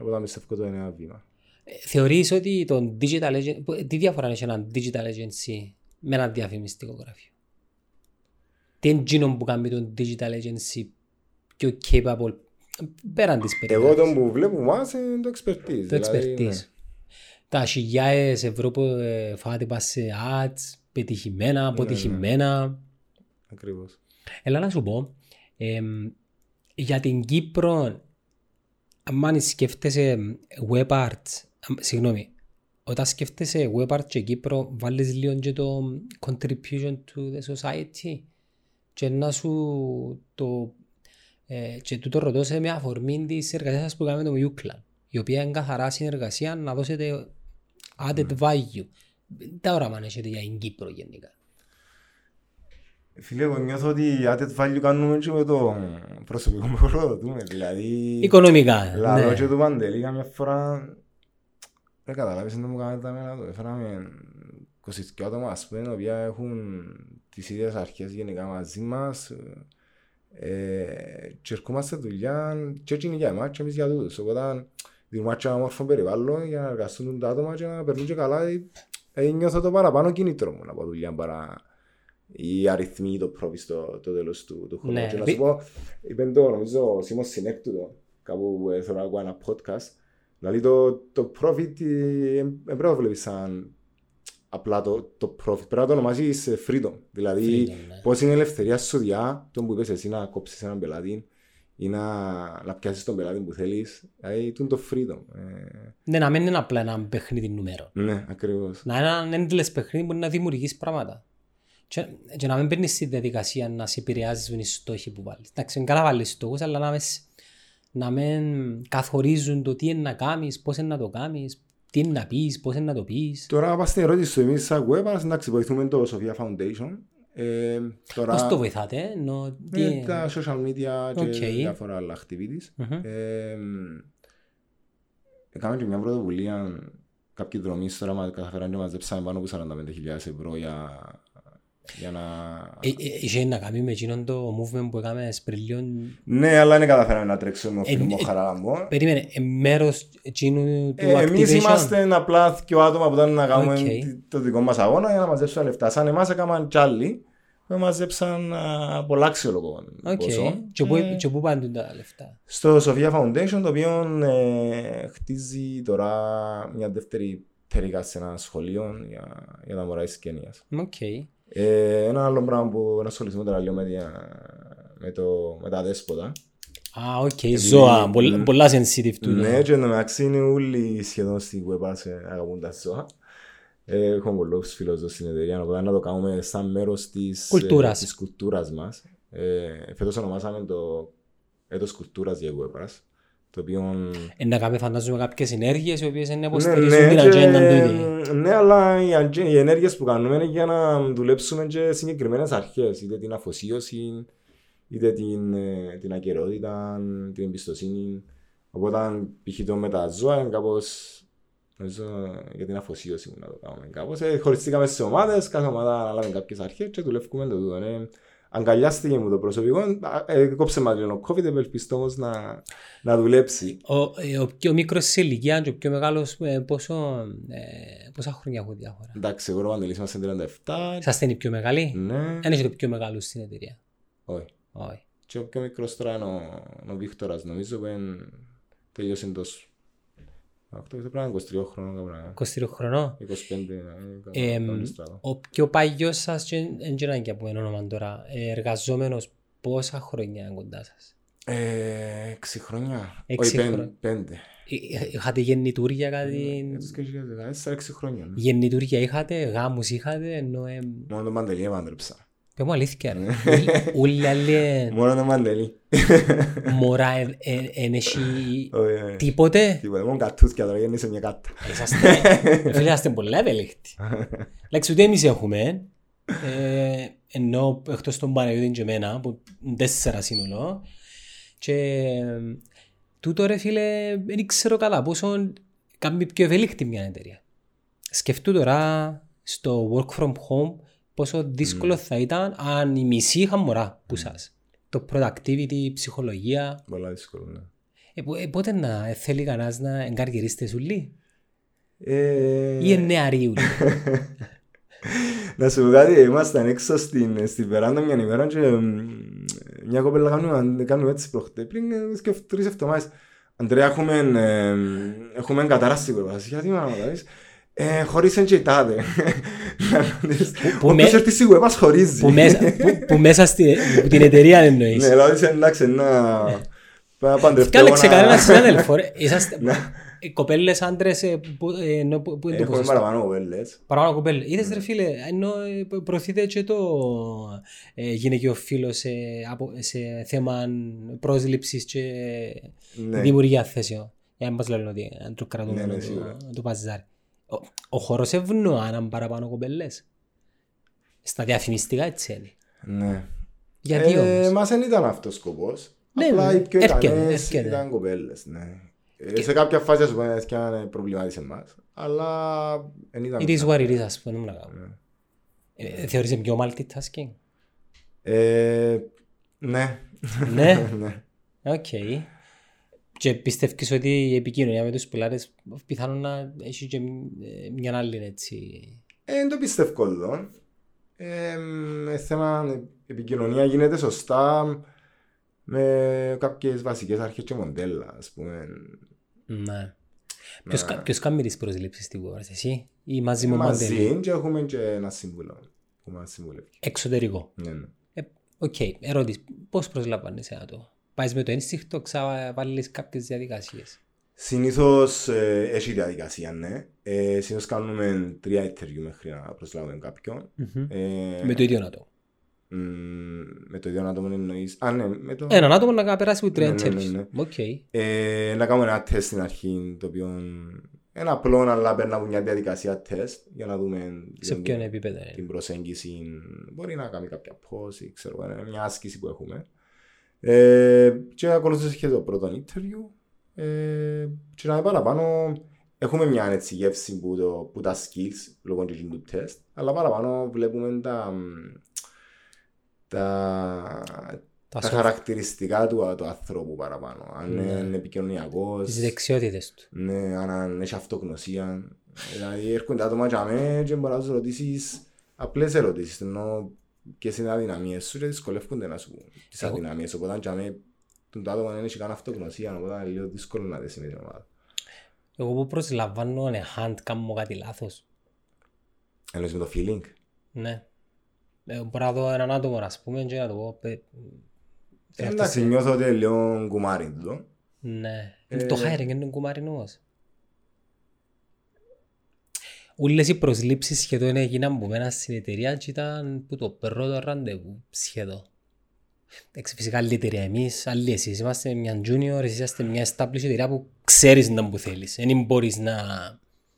οπότε πιστεύω ότι είναι ένα βήμα. Ε, Θεωρείς ότι το digital agency, τι διαφορά έχει ένα digital agency με ένα διαφημιστικό γραφείο; Τι είναι εκείνο που κάνει το digital agency πιο capable πέραν της Εγώ περίπτωσης; τον που βλέπω μας είναι το expertise. Το δηλαδή, expertise. ναι. Τα χιλιάες ευρώ που ε, φάτε πας σε ads, πετυχημένα, αποτυχημένα. Ακριβώς. Έλα να σου πω, εμ, για την Κύπρο, αν σκέφτεσαι web arts, αμ, συγγνώμη, όταν σκέφτεσαι web arts και Κύπρο, βάλεις λίγο και το contribution to the society και να σου το ε, και τούτο ρωτώ σε μια αφορμή της εργασίας σας που κάνουμε το Euclid, η οποία είναι καθαρά συνεργασία να δώσετε added value. Τα όραμα αν έχετε για την Κύπρο γενικά; Φίλε, εγώ νιώθω ότι η added value κάνουμε και με το προσωπικό που προδοτούμε. Δηλαδή, Οικονομικά, λαλό ναι. και του Παντελή καμιά φορά δεν καταλάβεις να μου κάνετε τα μένα το. Έφεραμε 22 άτομα, ας πούμε, τα οποία έχουν τις ίδιες αρχές γενικά μαζί μας ε, και ερχόμαστε δουλειά και έτσι είναι για εμάς και εμείς για τούτους. Οπότε δημιουργούμε ένα όμορφο περιβάλλον για να εργαστούν τα άτομα και να περνούν και καλά. Ε, ε, νιώθω το παραπάνω κίνητρο μου από δουλειά παρά οι αριθμοί, το profit στο το τέλος του, του χρόνου. Ναι. Και να σου πω, είπε το νομίζω ο Σίμος Συνέκτουτο, κάπου που ε, θέλω να ακούω ένα podcast, δηλαδή το, το profit ε, δεν πρέπει να το βλέπεις σαν απλά το, το profit, πρέπει να το ονομάζεις ε, freedom. Δηλαδή, Freedom, ναι. πώς είναι η ελευθερία σου διά, το που είπες εσύ να κόψεις έναν πελάτη ή να, να πιάσεις τον πελάτη που θέλεις. Δηλαδή, το είναι το freedom. Ε, Ναι, να μην είναι απλά ένα παιχνίδι νούμερο. ναι, ακριβώς. Να είναι ένα endless παιχνίδι που να δημιουργείς πράγματα. Και, και να μην παίρνεις τη διαδικασία να σε επηρεάζουν οι στόχοι που βάλεις. Εντάξει, είναι καλά βάλεις στόχους, αλλά να, μες, σ- να μην καθορίζουν το τι είναι να κάνεις, πώς είναι να το κάνεις, τι είναι να πεις, πώς είναι να το πεις. Τώρα πας στην ερώτηση σου, εμείς σαν web, εντάξει, βοηθούμε το Sofia Foundation. Ε, τώρα, Πώς το βοηθάτε, ενώ τι... με τα social media και Οκ. διάφορα άλλα activities. Μμμ. Ε, Έκαμε και μια πρωτοβουλία κάποιοι δρομείς τώρα μας καταφέραν και μαζέψαμε πάνω από 45.000 ευρώ για, για να... Ε, ε, Είχε να κάνει με εκείνον το movement που έκαμε πριν λίγο. Ναι, αλλά δεν καταφέραμε να τρέξουμε ο Ε, φίλος μου ε, ο Χαραλαμπό. Περίμενε, ε, μέρος εκείνου του Ε, εμείς activation. είμαστε απλά δύο άτομα που ήταν να κάνουμε Οκ. το δικό μας αγώνα για να μαζέψουμε λεφτά. Σαν εμάς έκαναν κι άλλοι που μαζέψαν α, πολλά αξιολογό Οκ. ποσό. Και πού- Ε, Και πού πάνε τα λεφτά. στο Sofia Foundation, το οποίο ε, χτίζει τώρα μια δεύτερη πτέρυγα σε ένα σχολείο για, για τα μωρά της Κένιας. Οκ. Ε, ένα άλλο πράγμα που να ασχοληθούμε τώρα λίγο με, δια- με, το, με τα αδέσποτα. Α, οκ, ζώα. ναι. Πολλά- Πολλά sensitive του. Ναι, και εντωμεταξύ είναι όλοι σχεδόν στη web σε αγαπούν τα ζώα. Ε, Έχουμε πολλούς φίλους στην εταιρεία, οπότε να το κάνουμε σαν μέρος της, Κουλτούρας. ε, της κουλτούρας μας. Ε, φέτος ονομάσαμε το έτος κουλτούρας για webers, το οποίο... Ε, Να κάνουμε φαντάζομαι κάποιες ενέργειες οι οποίες είναι να Ναι, υποστηρίζουν ναι, την και- ατζέντα τούτη. ναι, αλλά οι, ατζέ- οι ενέργειες που κάνουμε είναι για να δουλέψουμε και συγκεκριμένες αρχές, είτε την αφοσίωση, είτε την, ε, την ακαιρεότητα, την εμπιστοσύνη. Οπότε, π.χ. το με τα ζώα είναι κάπως Νομίζω για την αφοσίωση μου να το κάνουμε κάπως. Ε, χωριστήκαμε σε ομάδες, κάθε ομάδα ανάλαβε κάποιες αρχές και δουλεύουμε το τούτο. Ε, αγκαλιάστηκε μου το προσωπικό, ε, κόψε μας λίγο COVID, ευελπιστώ όμως να, να δουλέψει. Ο, ε, ο πιο μικρός σε ηλικία και ο πιο μεγάλος ε, πόσο, ε, πόσα χρόνια έχω διάφορα. Εντάξει, εγώ Παντελής είμαστε 37. Είσαστε οι πιο μεγάλοι. Ναι, Δεν έχετε πιο μεγάλους στην εταιρεία. όχι. Όχι. Και ο πιο μικρός τώρα είναι ο, ο Βίκτορας, νομίζω που είναι- τελείωσε εντός. Αυτό πρέπει να είναι 23 χρόνων κάπου να 23 χρονών. 25 να Ε, είναι κάπου στράτο. ο πιο παγιός σας και δεν ξέρω αν και από ένα όνομα τώρα, ε, εργαζόμενος πόσα χρόνια είναι κοντά σας; Ε, Έξι χρόνια. Έξι Όχι, πέντε- χρόνια. πέντε. Ε, ε, Είχατε γεννητούρια κάτι... Ε, το 2014, έξι χρόνια. ναι. Γεννητούρια είχατε, γάμους είχατε, ενώ... Ε, Μόνο το Μαντελή έμαντρεψα. Πες μου αλήθεια ρε. Όλοι οι άλλοι ε, Μόνο το Μαντελή. μωρά ε, ε, εν έχει Όχι, όχι. τίποτε; Τίποτα, μόνο κατούθκια τώρα γέννησε μια κάτα. Είσαστε, ε, φίλε, είσαστε πολλά ευέλικτοι. Εντάξει, ούτε εμείς έχουμε, ε, ενώ εκτός των Παναγιώτων και εμένα, που είναι τέσσερα σύνολο, και ε, τούτο ρε φίλε, δεν ξέρω κατά πόσο κάνει πιο ευέλικτη μια εταιρεία. Σκεφτού τώρα στο work from home πόσο δύσκολο θα ήταν αν η μισή είχαν μωρά που σας. Το productivity, η ψυχολογία. Πολλά δύσκολο, ναι. Ε, πο- ε, πότε να ε, θέλει κανένας να εγκαργυρίστε σουλή; Ε, ή είναι νεαροί ουλί. Να σου πω κάτι, ήμασταν έξω στην, στην βεράντα μια ημέρα και μ, μια κοπέλα κάνουμε, κάνουμε έτσι προχτέ, πριν ε, και τρεις εβδομάδες. Αντρέα, έχουμε, ε, έχουμε κατάραστη κορπάς. Γιατί να μου κάνεις. Ε, χωρίσαν και οι τάδε. που Όποιος με- έρθει στη web μας χωρίζει. που, μέσα, που, που μέσα στη, που την εταιρεία εννοείς. Ναι, δηλαδή εντάξει, να να παντρευτώ. Κάλεξε να- κανένα συνάδελφο. ρε. Είσαστε ε, κοπέλες, άντρες, ε, που, ε, ενώ, που, που είναι το Έχουμε ποσοστό. παραπάνω κοπέλες. Παραπάνω κοπέλες. Είδες ρε φίλε, ενώ ε, προωθείται και το ε, γυναικείο φύλλο σε, από- σε θέμα πρόσληψης και Ναι. δημιουργία θέσεων. Για να μας λένε ότι αν το κρατούμε Ναι, ναι, το- σίγουρα. Το παζάρι. Ο, ο χώρος ευνοά αν παραπάνω κοπέλες. Στα διαφημιστικά έτσι είναι. Ναι. Γιατί Ε, όμως. Μας δεν ήταν αυτός ο σκοπός. Ναι, Απλά ναι, οι πιο έρχεται, ικανές έρχεται. ήταν κοπέλες, ναι. Ε, Σε κάποια φάση ας πούμε και προβλημάτισε εμάς. Αλλά δεν ήταν... It is what it is ας πούμε. να κάνουμε. Ναι. Ε, Θεωρείσαι πιο multitasking; Ε, Ναι. Ναι; Ναι. Οκ. Και πιστεύεις ότι η επικοινωνία με τους πελάτες πιθανόν να έχει και ε, μια άλλη έτσι; Ε, Δεν το πιστεύω εδώ. Ε, ε, θέμα επικοινωνία γίνεται σωστά με κάποιες βασικές αρχές και μοντέλα, ας πούμε. Ναι. Ποιος, κα- ποιος κάνει τις προσλήψεις στην Word, εσύ; Ή μαζί με Μαζί μοντέλο. και έχουμε και ένα σύμβουλο που μας συμβουλεύει. Εξωτερικό. Ναι, ναι. Ε, Οκ, ερώτηση. Πώς προσλαμβάνεις ένα το. Πάεις με το ένστικτο, ξαβάλεις κάποιες διαδικασίες. Συνήθως ε, έχει διαδικασία, ναι. Ε, συνήθως κάνουμε τρία interview μέχρι να προσλάβουμε κάποιον. Ε, Με το ίδιο άτομο. μ, με το ίδιο άτομο εννοείς. Α, ναι, με το... Έναν άτομο να περάσει με τρία Ναι, ναι, ναι, interviews. ναι. Οκ. Ε, να κάνουμε ένα τεστ στην αρχή, το οποίο είναι απλό, αλλά περνάμε μια διαδικασία τεστ για να δούμε Σε την- ποιον επίπεδο είναι. την προσέγγιση. Μπορεί να κάνει κάποια pose, ξέρω, είναι μια άσκηση που έχουμε. Ε, και ακολουθούσε και το πρώτο interview. Ε, και να παραπάνω, έχουμε μια έτσι γεύση που, το, που τα skills λόγω του του τεστ, αλλά παραπάνω βλέπουμε τα, μ, τα, Τα τα soft- χαρακτηριστικά του, του ανθρώπου παραπάνω. Αν Ναι. είναι επικοινωνιακός, Τις δεξιότητες του. ναι, αν, αν έχει αυτογνωσία. Δηλαδή έρχονται άτομα για μέ και μπορεί να τους ρωτήσεις απλές ερωτήσεις. Ενώ ποιες είναι οι αδυναμίες σου και δυσκολεύονται να σου πούν τις Εγώ- αδυναμίες. Οπότε για μέ το άτομο δεν έχει καν αυτογνωσία, οπότε είναι λίγο δύσκολο να δέσει με την ομάδα. Εγώ που προσλαμβάνω ένα hand κάνω κάτι λάθος. Εννοείς με το feeling; Ναι. Ε, μπορώ να δω έναν άτομο, ας πούμε, και να το πω. παι- Ε, Εντάξει, νιώθω ότι είναι λίγο κουμάρι τούτο. Ναι. Ε, Το hiring είναι κουμάρι όμως. Όλες οι προσλήψεις σχεδόν έγιναν από μένα στην εταιρεία και ήταν που το πρώτο ραντεβού σχεδόν. Εντάξει, φυσικά άλλη εταιρεία εμείς, άλλοι εσείς. Είμαστε μια junior, εσείς είστε μια established εταιρεία που ξέρεις να που θέλεις. Δεν μπορείς να...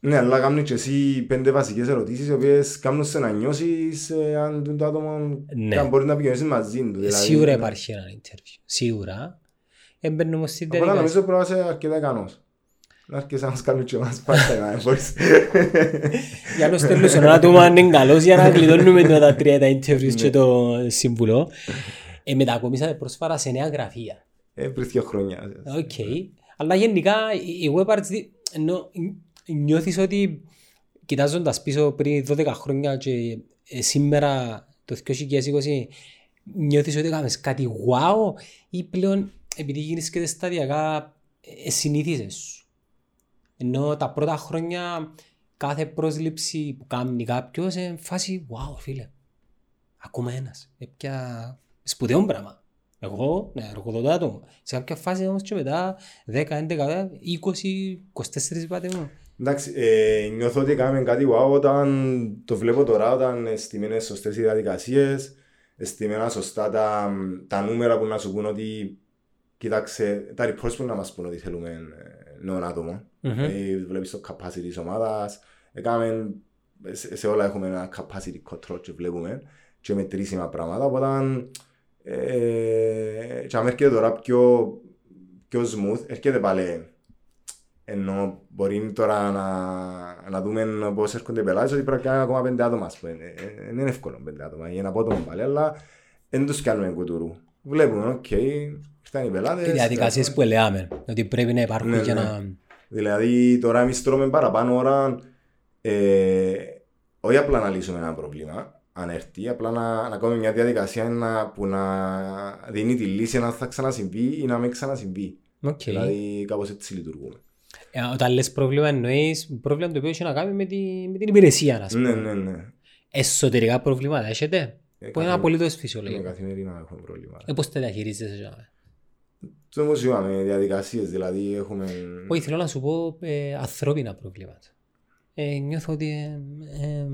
Ναι, αλλά κάνουν και εσύ πέντε βασικές ερωτήσεις οι οποίες κάνουν σε να νιώσεις ε, αν το άτομο Ναι. αν μπορείς να πηγαίνεις μαζί του. δηλαδή. Σίγουρα υπάρχει ένα interview. Σίγουρα. Έμπαινε όμως στην Οπότε διαδικασία. νομίζω πρέπει να είσαι αρκετά ικανός. Να έρχεσαι να μας κάνουν και εμάς πάντα να μπορείς. Για να στέλνω ένα άτομο αν είναι καλός για να κλειδώνουμε το τα τρία τα interviews και το σύμβουλο. Ε, μετακομίσατε πρόσφατα σε νέα γραφεία. Ε, πριν δύο χρόνια. Οκ. Αλλά γενικά η Web Arts δι- ενώ νιώθεις ότι κοιτάζοντας πίσω πριν 12 χρόνια και ε, σήμερα το 2020 νιώθεις ότι έκανες κάτι wow ή πλέον επειδή γίνεις και σταδιακά ε, συνήθισες σου; Ενώ τα πρώτα χρόνια κάθε πρόσληψη που κάνει κάποιος είναι φάση wow φίλε. Ακόμα ένας. Ε, πια σπουδαίο πράγμα. Εγώ, ναι, εργοδοτώ άτομο. Σε κάποια φάση όμως και μετά 10, 11, 20, 24 πάτε μου. Εντάξει, ε, νιώθω ότι κάνουμε κάτι wow όταν το βλέπω τώρα, όταν στημένες σωστές οι διαδικασίες, στημένα σωστά τα, τα νούμερα που να σου πούν ότι κοίταξε, τα reports που να μας πούν ότι θέλουμε ε, νέο άτομο. Μμμ. Ε, βλέπεις το capacity της ομάδας, έκαμε, σε, σε όλα έχουμε ένα capacity control και βλέπουμε και μετρήσιμα πράγματα, οπότε ε, και αν έρχεται τώρα πιο, πιο smooth, έρχεται πάλι ενώ μπορεί τώρα να, να δούμε πώς έρχονται οι πελάτες ότι πρέπει να κάνουμε ακόμα πέντε άτομα ας πούμε. Ε, ε, Δεν είναι εύκολο πέντε άτομα, για ένα απότομο πάλι, αλλά δεν τους κάνουμε κουτουρού. Βλέπουμε, οκ, ήρθαν οι πελάτες. Οι διαδικασίες που λέμε, ότι πρέπει να υπάρχουν Ναι, για ναι. να... Δηλαδή τώρα εμείς τρώμε παραπάνω ώρα ε, όχι απλά να λύσουμε ένα πρόβλημα αν έρθει, απλά να, να κάνουμε μια διαδικασία να, που να δίνει τη λύση αν θα ξανασυμβεί ή να μην ξανασυμβεί. Οκ. Δηλαδή κάπως έτσι λειτουργούμε. Ε, Όταν λες πρόβλημα εννοείς πρόβλημα το οποίο έχει να κάνει με, τη, με την υπηρεσία, ας πούμε. Ναι, ναι, ναι. Εσωτερικά προβλήματα έχετε, Ε, που είναι καθημερι- απολύτως Ναι, φυσιολογικό. καθημερινά έχουμε προβλήματα. Ε, πώς τα διαχειρίζεσαι, genre? Το όμως είπαμε, διαδικασίες, δηλαδή έχουμε... Όχι, θέλω να σου πω ε, ανθρώπινα προβλήματα. Ε, νιώθω ότι ε, ε,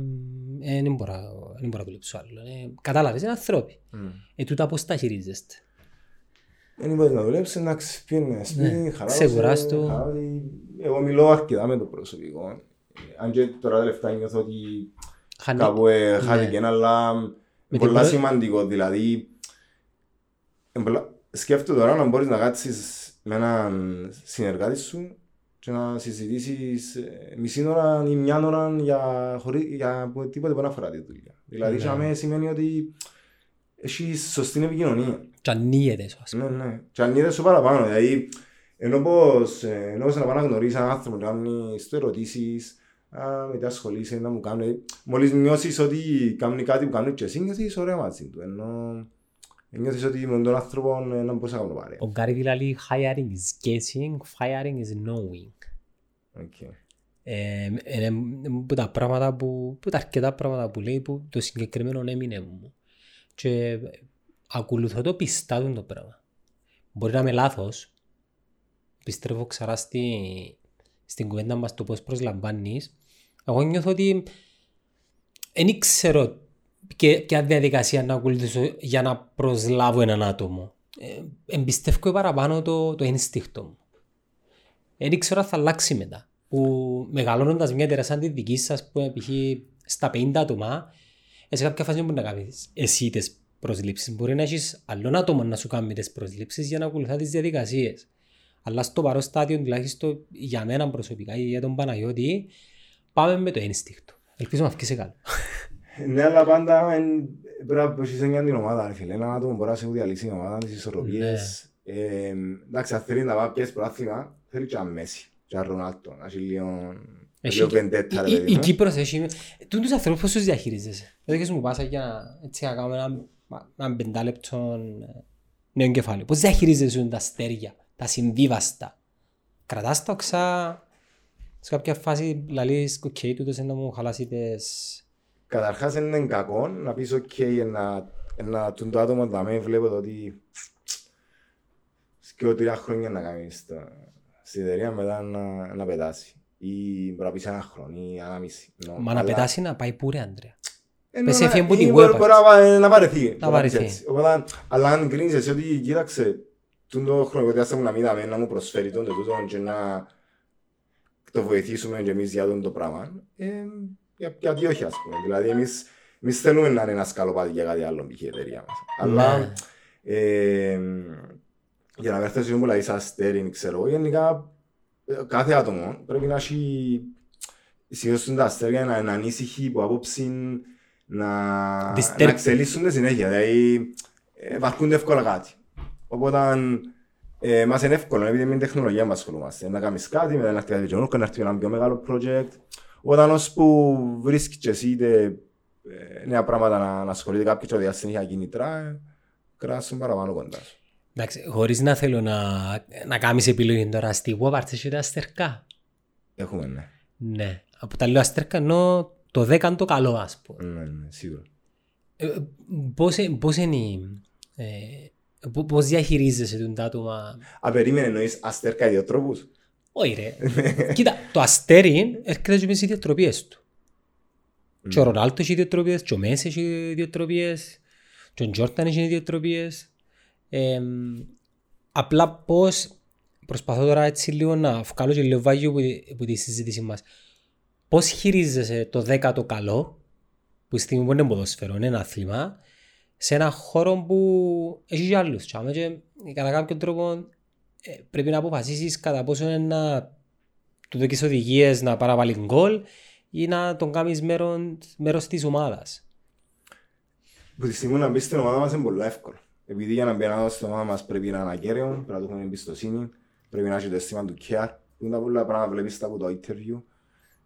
ε, δεν μπορώ δεν μπορώ να δουλέψω άλλο. Ε, κατάλαβες, είναι ανθρώποι. Μμ. Ε, τούτα πώς τα χειρίζεστε; Δεν μπορείς να δουλέψεις, εντάξει, πήγαινε σπίτι, Ναι, χαλάρωσε, ξεκουράστο. χαλάρωσε. Εγώ μιλώ αρκετά με το προσωπικό. Ε, Αν και τώρα τελευταία νιώθω ότι Χάνει- κάπου ε, Ναι. χάθηκε, αλλά Με την πολλά προ- σημαντικό. Δηλαδή, ε, πολλά- σκέφτομαι τώρα να μπορείς να κάτσεις με έναν συνεργάτη σου και να συζητήσεις ε, μισή ώρα ή μια ώρα για, χωρί, για που- τίποτε που να αφορά τη δουλειά. Δηλαδή, Ναι. για μένα σημαίνει ότι έχεις σωστή επικοινωνία. Και ανοίγεται σου, ας πούμε. Ναι, ναι. Και αν είδες σου παραπάνω, δηλαδή, ενώ πως, ε, ενώ πως να πάει να γνωρίσεις έναν άνθρωπο, να κάνεις του ερωτήσεις, α, με τι ασχολείσαι, να μου κάνει. Μόλις νιώσεις ότι κάνει κάτι που κάνεις και εσύ, νιώθεις ωραία μαζί του. Ενώ νιώθεις ότι με τον άνθρωπο ε, να μπορείς να κάνω παρέα. Ο Γκάρι λέει hiring is guessing, firing is knowing. OK. Ε, είναι που τα πράγματα που, που τα αρκετά πράγματα που λέει που το συγκεκριμένο έμεινε μου. Και ακολουθώ το πιστά του το πράγμα. Μπορεί να είμαι λάθος. Πιστεύω ξαρά στη, στην κουβέντα μας το πώς προσλαμβάνεις. Εγώ νιώθω ότι δεν ξέρω ποια, ποια διαδικασία να ακολουθήσω για να προσλάβω έναν άτομο. Ε, εμπιστεύω παραπάνω το, το ένστικτο μου. Δεν ξέρω αν θα αλλάξει μετά. Που μεγαλώνοντας μια εταιρεία σαν τη δική σας, που π.χ. στα 50 άτομα, ε, σε κάποια φάση δεν μπορεί να κάνεις εσύ τις προσλήψεις. Μπορεί να έχεις άλλον άτομο να σου κάνει τις προσλήψεις για να ακολουθάς τις διαδικασίες. Αλλά στο παρόν στάδιο, τουλάχιστον για μένα προσωπικά ή για τον Παναγιώτη, πάμε με το ένστικτο. Ελπίζω να βγει καλό. Ναι, αλλά πάντα εν- πρέπει να έχεις εννιά την ομάδα, ρε φίλε. Έναν άτομο μπορεί να σε διαλύσει την ομάδα, τις ισορροπίες. Ε, εντάξει, αν θέλει να πάει πιέσει πρωτάθλημα, θέλει και ένα Μέση, και ένα Ρονάλτο, να έχει λίγο... Έχει λίγο και- βεντέτα, ρε η- παιδί Η μου. Κύπρος έχει... Του τους ανθρώπους πώς τους διαχειρίζεσαι. Δεν και μου πάσα για να, έτσι, να κάνουμε ένα, ένα πεντάλεπτο ε, νέο κεφάλαιο. Πώς διαχειρίζεσαι τα αστέρια, τα συμβίβαστα; Κρατάς τα, οξά, σε κάποια φάση λαλείς, οκ, τούτος είναι να μου χαλάσει τις... Καταρχάς είναι κακό να πεις οκ, να, να τον το άτομο δαμέ βλέπω το ότι και τρία χρόνια να κάνεις το, στην εταιρεία μετά να, να πετάσει. Ή μπορεί να πεις ένα χρόνο ή ένα μισή. No, Μα να αλλά- πετάσει να πάει πού ρε, Άντρεα. Ε, Πες να- έφυγε από ή τη μπορεί- web μπορεί να βα- να βαρεθεί. μπορεί Να βαρεθεί. πεις έτσι. Οπότε, αλλά αν κρίνεις εσύ ότι κοίταξε τον το χρονικό διάστημα να μην δαμε να μου προσφέρει τον το τούτο και να το βοηθήσουμε και εμείς για τον το πράγμα. Ε, για, γιατί όχι ας πούμε. Δηλαδή εμείς, εμείς θέλουμε να είναι ένας σκαλοπάτι για κάτι άλλο π.χ. η εταιρεία μας. Αλλά Ναι. ε, για να έρθω σε που λέει σαν αστέρι, ξέρω εγώ, γενικά ε, κάθε άτομο πρέπει να έχει συνήθως τα αστέρια να είναι ανήσυχοι από άποψη να, Disturb- να εξελίσσονται συνέχεια. Δηλαδή ε, βαρκούνται εύκολα κάτι. Οπότε ε, μας είναι εύκολο, επειδή με την τεχνολογία μας ασχολούμαστε. Να κάνεις κάτι, μετά να έρθει κάτι καινούργιο, να έρθει ένα πιο μεγάλο project. Όταν ώσπου βρίσκεις και εσύ είτε, ε, νέα πράγματα να, να ασχολείται κάποιος και ότι συνέχεια κινητρά, ε, κράσουν παραπάνω κοντά σου. Εντάξει, χωρίς να θέλω να, να κάνεις επιλογή τώρα, στη Wobart έχεις τα αστερκά. Έχουμε, ναι. Ναι. Από τα λέω αστερκά ενώ το δέκαντο καλό ας πούμε. Ναι, ναι, σίγουρα. Ε, πώς, ε- πώς είναι η- ε, πο- πώς διαχειρίζεσαι τον τα άτομα. Α, περίμενε, εννοείς αστέρκα ιδιοτρόπους. Όχι ρε. Κοίτα, το αστέρι έρχεται και μες τις ιδιοτροπίες του. Και ο Ρονάλτος έχει ιδιοτροπίες, και ο Μέσης έχει ιδιοτροπίες, και ο Τζόρταν έχει ιδιοτροπίες. Ε, απλά πώς, προσπαθώ τώρα έτσι λίγο να βγάλω και λίγο βάγιο από τη, από τη συζήτηση μας. Πώς χειρίζεσαι το δέκατο καλό, που στη στιγμή που είναι ποδοσφαιρό, είναι ένα άθλημα, σε ένα χώρο που έχει και άλλους. Και άμα και κατά κάποιον τρόπο ε, πρέπει να αποφασίσεις κατά πόσο είναι να του δώσεις οδηγίες να παραβάλεις γκολ ή να τον κάνεις μέρος, μέρος της ομάδας. Που τη στιγμή να μπεις στην ομάδα μας είναι πολύ εύκολο. Επειδή για να μπει ένας στην ομάδα μας πρέπει να είναι ακέραιο, πρέπει να του έχουμε εμπιστοσύνη, πρέπει να έχει το αίσθημα του care, που είναι τα πολλά πράγματα που βλέπεις από το interview,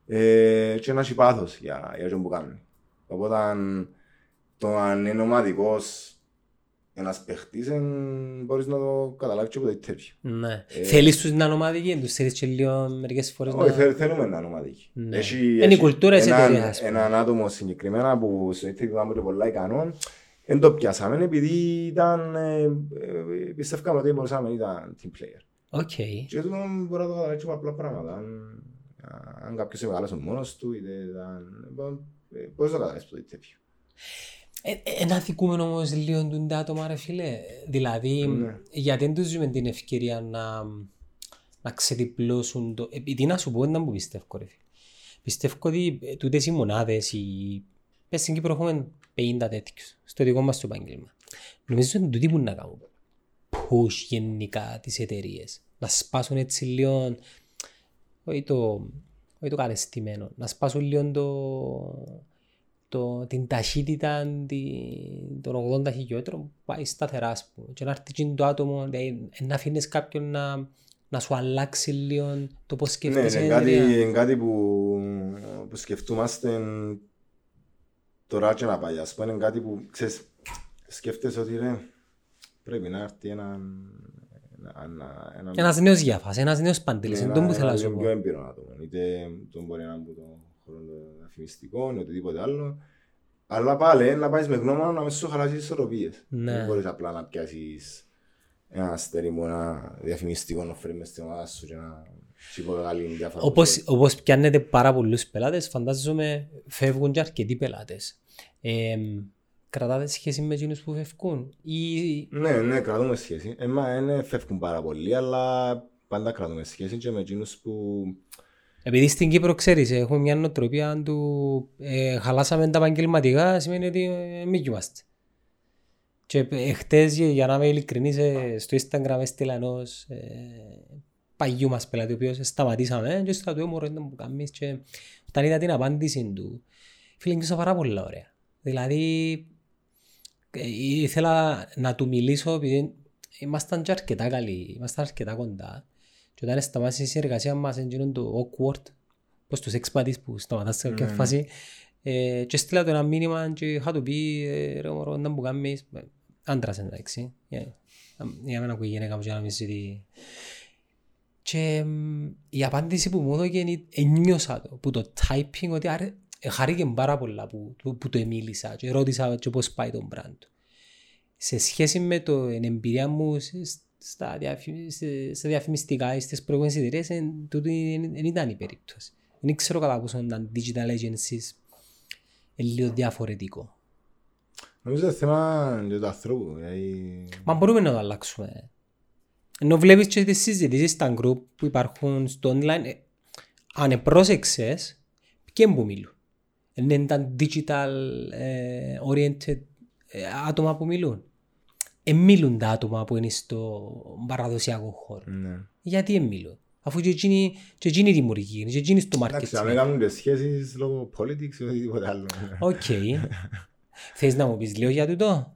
ε, και να έχει πάθος για, για αυτό που κάνει. Οπότε αν- το αν είναι ομαδικός ένας παίχτης, εν- μπορείς να το καταλάβεις και από το interview. Ναι. Θέλεις τους να είναι ομαδικοί, τους θέλεις και λίγο μερικές φορές Όχι, να... θέλ- θέλουμε να είναι ομαδικοί. Ναι. Έχει- Είναι η έχει κουλτούρα της έναν- εταιρείας, ας πούμε. Έναν άτομο συγκεκριμένα που στο interview ήταν πολλά ικανό, δεν το πιάσαμε επειδή ήταν, ε, ε, πιστεύκαμε ότι μπορούσαμε να ήταν team player. OK. Και τούτο μπορεί να το καταλάβεις από απλά πράγματα. Αν, αν κάποιος είναι μεγάλος μόνος του, είτε ήταν... ε, Μπορείς να το καταλάβεις από το interview. Ε, ε, Εν αδικούμεν όμως λίγο τούτα τα άτομα ρε φίλε. Δηλαδή, Ναι. γιατί δεν τους διούμε την ευκαιρία να, να ξεδιπλώσουν το... Επειδή να σου πω ένα που πιστεύω ρε φίλε. Πιστεύω ότι ε, τούτες οι μονάδες, οι... πες στην Κύπρο έχουμε 50 τέτοιους, στο δικό μας το επάγγελμα. Νομίζω ότι τούτοι που να κάνουν push γενικά τις εταιρείες. Να σπάσουν έτσι λίγο, όχι το, όχι το καλεστημένο, να σπάσουν λίγο το, το, την ταχύτητα τη- των 80 χιλιόμετρων που πάει σταθερά ας πούμε. και να έρθει εκείνο το άτομο δηλαδή, ε, να αφήνεις κάποιον να, να σου αλλάξει λίγο το πώς Ναι, σκέφτεσαι είναι η κάτι, εταιρεία. είναι κάτι που, που σκεφτούμαστε τώρα και να πάει. Ας πούμε, είναι κάτι που ξέρεις, σκέφτεσαι ότι ρε, πρέπει να έρθει ένα... ένα, ένα, ένας Ένας νέος Γιάφας, ένας νέος Παντήλης, είναι ένα- το που θέλω να ένα σου λίγο πω. πιο έμπειρο άτομο. Είτε τον μπορεί να είναι από το χώρο των διαφημιστικών, είτε οτιδήποτε άλλο. Αλλά πάλι να πάεις με γνώμονα να μην σου χαλάσεις τις ισορροπίες. Ναι. Δεν μπορείς απλά να πιάσεις ένα αστέρι μου, ένα διαφημιστικό να φέρει μες στην ομάδα σου και να σου υποβγάλει διάφορα. Όπως, όπως πιάνετε πάρα πολλούς πελάτες, φαντάζομαι φεύγουν και αρκετοί πελάτες. Ε, κρατάτε σχέση με εκείνους που φεύγουν ή Ναι, ναι, κρατούμε σχέση. Εμά δεν φεύγουν πάρα πολύ, αλλά πάντα κρατούμε σχέση και με εκείνους που... Επειδή στην Κύπρο ξέρεις, έχουμε μια νοοτροπία του ε, χαλάσαμε τα επαγγελματικά, σημαίνει ότι ε, μη είμαστε. Και ε, χτες, για- για να είμαι ειλικρινής, ε, στο Instagram έστειλα ενός ε, παγιού μας πελάτη, ο οποίος σταματήσαμε και στο του έμορφο ήταν που κάνεις και όταν είδα την απάντηση του, φίλε, νιώσα πάρα πολλά ωραία. Δηλαδή, ε, ήθελα να του μιλήσω επειδή ήμασταν και αρκετά καλοί, ήμασταν αρκετά κοντά. Και όταν σταμάτησες η συνεργασία μας, έγινε το awkward, πως τους εξπατείς που σταματάς σε κάποια Ναι. φάση. Ε, και στείλα του ένα μήνυμα και είχα του πει, ε, ρε μωρό, να μου κάνεις, Ε, άντρας εντάξει, για για να ακούει η γυναίκα μου και να μην ζητεί. Και μ, η απάντηση που μου έδωκε είναι- ένιωσα το, που το typing, ότι άρε, ε, χαρήκε πάρα πολλά που, που, που το μίλησα και ρώτησα και πώς πάει τον brand του. Σε σχέση με το, την εμπειρία μου σε- στα, διαφη- σε- στα διαφημιστικά ή στις προηγούμενες εταιρείες, εν- τούτη δεν ήταν η περίπτωση. Δεν ξέρω κατά πόσο τα digital agencies είναι λίγο διαφορετικό. Νομίζω το θέμα είναι του ανθρώπου. δηλαδή- Μα μπορούμε να το αλλάξουμε. Ενώ βλέπεις και τις συζητήσεις στα group που υπάρχουν στο online, ε, αν πρόσεξες, και που μιλούν. Δεν είναι τα digital ε, oriented ε, άτομα που μιλούν. Ε, μιλούν τα άτομα που είναι στο παραδοσιακό χώρο. Ναι. Γιατί δεν μιλούν. Αφού και εκείνη, και εκείνη η δημιουργική είναι, και εκείνη στο Εντάξει, αν marketing. έκαναν και σχέσεις λόγω politics ή οτιδήποτε άλλο. Οκ. Θες να μου πεις λίγο για τούτο;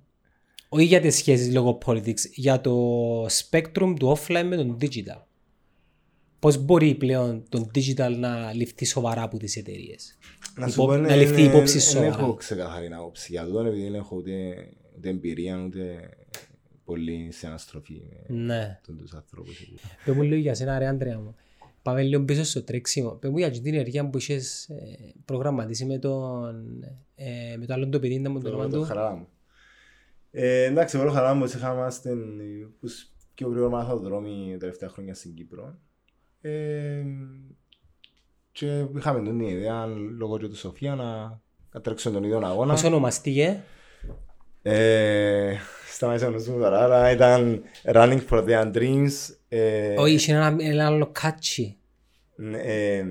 Όχι για τις σχέσεις λόγω politics, για το spectrum του offline με τον digital. Πώς μπορεί πλέον το digital να ληφθεί σοβαρά από τις εταιρείες; Να σου Υπό- πω, να ναι, ληφθεί ναι, υπόψη Δεν σοβαρά. έχω ξεκαθαρή άποψη για αυτό, επειδή δεν έχω ούτε, ούτε εμπειρία, ούτε πολύ συναναστροφή με Ναι. τον τους ανθρώπους. εκεί. Πες μου λίγο για σένα ρε Άντρεα μου. Πάμε λίγο πίσω στο τρέξιμο. Πες μου για την ενέργεια που είχες ε, προγραμματίσει με τον ε, με το άλλο το παιδί, να μου το Το- όνομα το του. χαρά μου. Ε, εντάξει, εγώ χαρά μου ότι είχαμε στην τους πιο γρήγορα μαθοδρόμοι τα τελευταία χρόνια στην Κύπρο. Ε, και είχαμε την ιδέα, λόγω και του Σοφία, να, να τρέξουμε τον ίδιο αγώνα. Πώς ονομαστήκε. Ε, σταμάτησα να ζούμε τώρα, αλλά ήταν Running for their Dreams. Ε, Όχι, είχε ένα, ένα άλλο κάτσι. ε,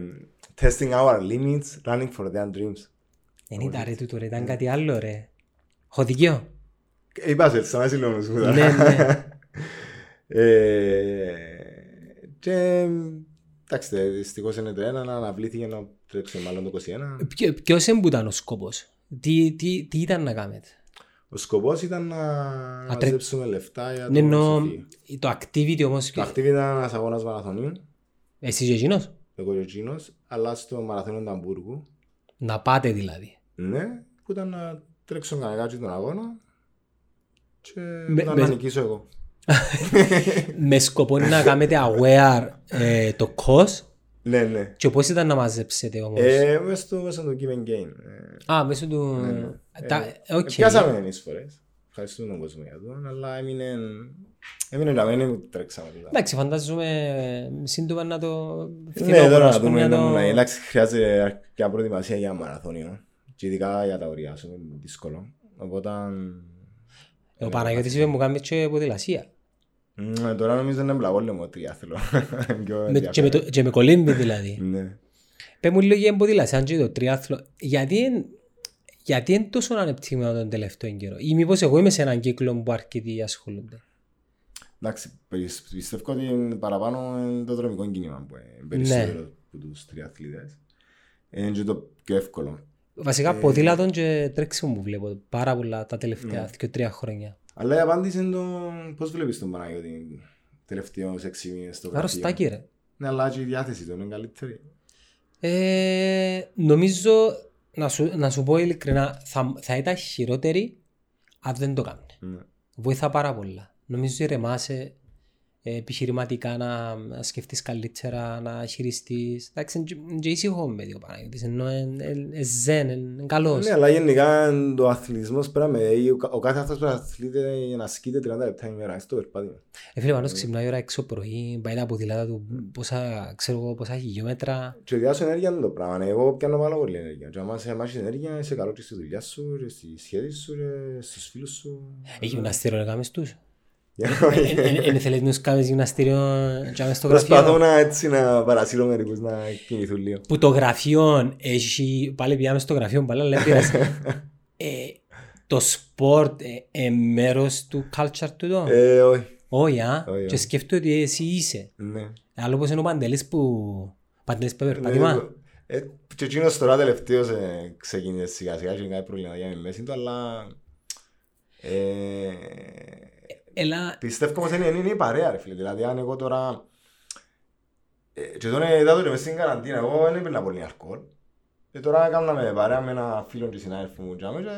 testing our limits, running for their dreams. Δεν ήταν ρε τούτο ρε, ήταν κάτι άλλο ρε. Έχω δικαίω. Ε, Είπα σε, σταμάτησε λίγο να ζούμε τώρα. Ναι, ναι. Ε, και εντάξει, δυστυχώς είναι το ένα, να αναβλήθηκε να τρέξει μάλλον το 21. Ποιο- Ποιος που ήταν ο σκοπός. Τι, τι, τι ήταν να κάνετε; Ο σκοπός ήταν να Α, τρέ- μαζέψουμε λεφτά για Ναι, το εννοώ Σοφία. το activity όμως. Το activity ήταν ένας αγώνας μαραθωνίου, Εσύ και εκείνος; εγώ και ο Τζίνος, αλλά στο μαραθώνιο του Αμβούργου. Να πάτε δηλαδή. Ναι, που ήταν να τρέξω κανένα τον αγώνα και που Με- ήταν με- να νικήσω εγώ. με σκοπό να κάνετε aware ε, το cost Ναι, ναι. και πώς ήταν να μαζέψετε όμως; Ε, μες στο, μες στο Give and Gain. Ε, Α, μέσω του... ναι. Τα... Ε, οκ. Πιάσαμε εισφορές. Ευχαριστούμε τον κόσμο για αυτό, αλλά έμεινε... Έμεινε για μένα που τρέξαμε. δηλαδή. Εντάξει, φαντάζομαι ε, σύντομα να το... Ναι, φθινόπωρο, τώρα ας να πούμε, δούμε να να το- μου εντάξει, χρειάζεται αρκετά προετοιμασία για μαραθώνιο. Και ειδικά για τα ωράριά σου, είναι δύσκολο. Οπότε... Ο Παναγιώτης είπε μου κάνεις και ποδηλασία. Μ, Τώρα νομίζω είναι μπλαβόλεμο τριάθλο. Πιο Με- Και με, ενδιαφέρον. το- και με κολύμπι δηλαδή. Ναι. Πες μου λίγο για ποδηλασία και το τριάθλο. Γιατί είναι γιατί είναι τόσο ανεπτυγμένο τον τελευταίο καιρό; Ή μήπως εγώ είμαι σε έναν κύκλο που αρκετοί ασχολούνται; Εντάξει, περι- πιστεύω ότι είναι παραπάνω είναι το δρομικό κίνημα που Ναι. είναι περισσότερο από τους τριαθλητές. Είναι και το πιο εύκολο. Βασικά Ε, ποδήλατον και τρέξιμο που βλέπω πάρα πολλά τα Ναι. τελευταία δύο τρία χρόνια. Αλλά η απάντηση είναι το πώς βλέπεις τον Παναγιώτη τελευταίους έξι μήνες στο γραφείο. Αρρωστάκι ρε. Ναι, αλλά και η διάθεση του είναι καλύτερη. Ε, νομίζω, να σου, να σου πω ειλικρινά, θα, θα ήταν χειρότερη αν δεν το κάνει. Ναι. Βοηθά πάρα πολλά. Νομίζω ηρεμάσαι ε, επιχειρηματικά να, να σκεφτείς καλύτερα, να χειριστείς. Εντάξει, είναι και- είναι και ήσυχο με δύο Παναγιώτης, ενώ είναι ζεν, είναι καλός. Ναι, αλλά γενικά το αθλητισμός πρέπει να με- ο κα- ο κάθε αυτός πρέπει να αθλείται για να ασκείται 30 λεπτά ημέρα στο περπάτημα. Ε, φίλε, πάνω ξυπνάει η ώρα έξω πρωί, πάει τα ποδηλάτα του, πόσα, ξέρω εγώ, πόσα χιλιόμετρα. Και διάσω ενέργεια είναι το πράγμα. Ναι, Εγώ πιάνω πάρα πολύ ενέργεια. Και άμα σε μάχεις ενέργεια, είσαι καλό και στη δουλειά σου, και στη σχέση σου, και στους φίλους σου. Έχει γυμναστήριο να κάνεις τους; Για να- Είναι θέλεις να τους κάνεις γυμναστήριο και να μες στο Προσπαθώ γραφείο. να έτσι να παρασύρω μερικούς να κινηθούν λίγο. Που το γραφείο έχει, πάλι πήγαμε στο γραφείο πάλι, αλλά δεν πειράζει. Ε, το sport ε, ε, μέρος του culture του εδώ. Ε, όχι. Όχι, α. όχι, Και όχι. σκέφτομαι ότι εσύ είσαι. Ναι. Άλλο πως είναι ο Παντελής που... Παντελής που περπάτημα. Ε, Και εκείνος τώρα τελευταίος ε, ξεκίνησε σιγά σιγά και κάτι προβλήματα για με μέση του, αλλά ε, Έλα, πιστεύω όμως είναι, είναι η παρέα ρε φίλε. Δηλαδή αν εγώ τώρα ε, και τώρα είδα το και μες στην καραντίνα, εγώ δεν έπαιρνα πολύ αλκοόλ. Και τώρα έκαναμε παρέα με ένα φίλο και συνάδελφο μου τζάμε και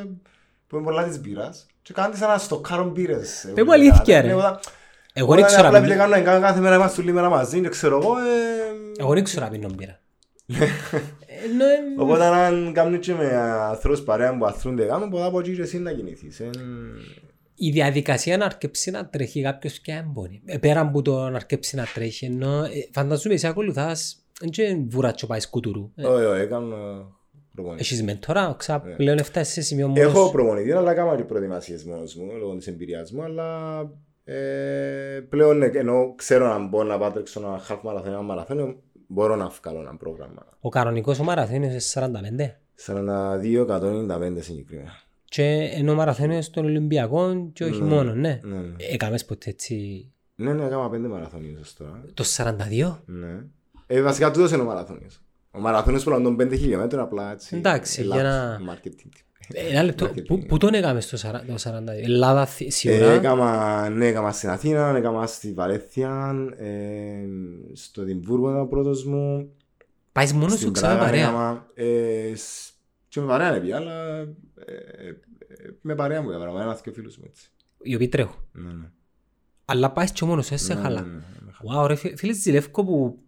που είναι πολλά της μπύρας και κάνετε σαν να στοκάρουν μπύρες. Πες μου αλήθεια, ρε. Εγώ εγώ δεν ξέρω Απλά να επειδή πίνω- κάνουμε κάθε μέρα είμαστε όλοι μέρα μαζί και ξέρω εγώ ε, εγώ δεν ξέρω να πίνω μπύρα. Ενώ, ε, Οπότε αν κάνουν και με ανθρώπους παρέα που αθρούνται κάνουν, μπορεί από εκεί και εσύ να κινηθείς. Ε, η διαδικασία να αρκεψεί να τρέχει κάποιος και αν μπορεί. Ε, Πέρα από το να αρκεψεί να τρέχει, ενώ ε, φανταζομαι εσύ ακολουθάς, δεν και βουράτσο πάει σκούτουρου. Ε, Όχι, όχι, έκανα προπονητή. Έχεις μέντορα, ξα, πλέον έφτασες σε σημείο μόνος Ναι. Έχω σου. προπονητή, αλλά έκανα και προετοιμασίες μόνος μου, λόγω της εμπειρίας μου, αλλά ε, πλέον ε, ενώ ξέρω να μπορώ να πάω τρέξω ένα half marathon, ένα μαραθώνιο, μπορώ να βγάλω ένα πρόγραμμα. Ο κανονικός ο μαραθώνιος είναι 45. 42-195 συγκεκριμένα. Και ενώ ο μαραθώνιος των Ολυμπιακών και όχι Ναι. μόνος, ναι. Ναι, ναι. Έκαμες ποτέ έτσι Ναι, ναι, έκανα πέντε μαραθώνιους τώρα. Το 42. Ναι. Ε, βασικά τούτος είναι ο μαραθώνιος. Ο μαραθώνιος που των 5 χιλιόμετρων απλά έτσι. Εντάξει, για να- Marketing. Ένα λεπτό. Marketing. Πού- Πού τον έκαμες στο 40 το 42. Ελλάδα, Θη- Ε, σίγουρα. έκαμα, ναι, έκαμα στην Αθήνα, έκαμα στη Βαλέθια, ε, στο Δημβούργο ήταν ο πρώτος μου. Πάεις μόνος σου Στην ξανά Πράγα παρέα. έκαμα, ε, σ- και με παρέα είναι πια, αλλά ε, ε, ε, με παρέα μου έκανα, με ένας και φίλους μου έτσι. Οι οποίοι τρέχουν. Ναι, ναι. Αλλά πάεις και μόνος σου, εσύ Ναι, χαλά. ναι, ναι, ναι, χαλά. Wow, ρε φίλε, φίλε ζηλεύκω που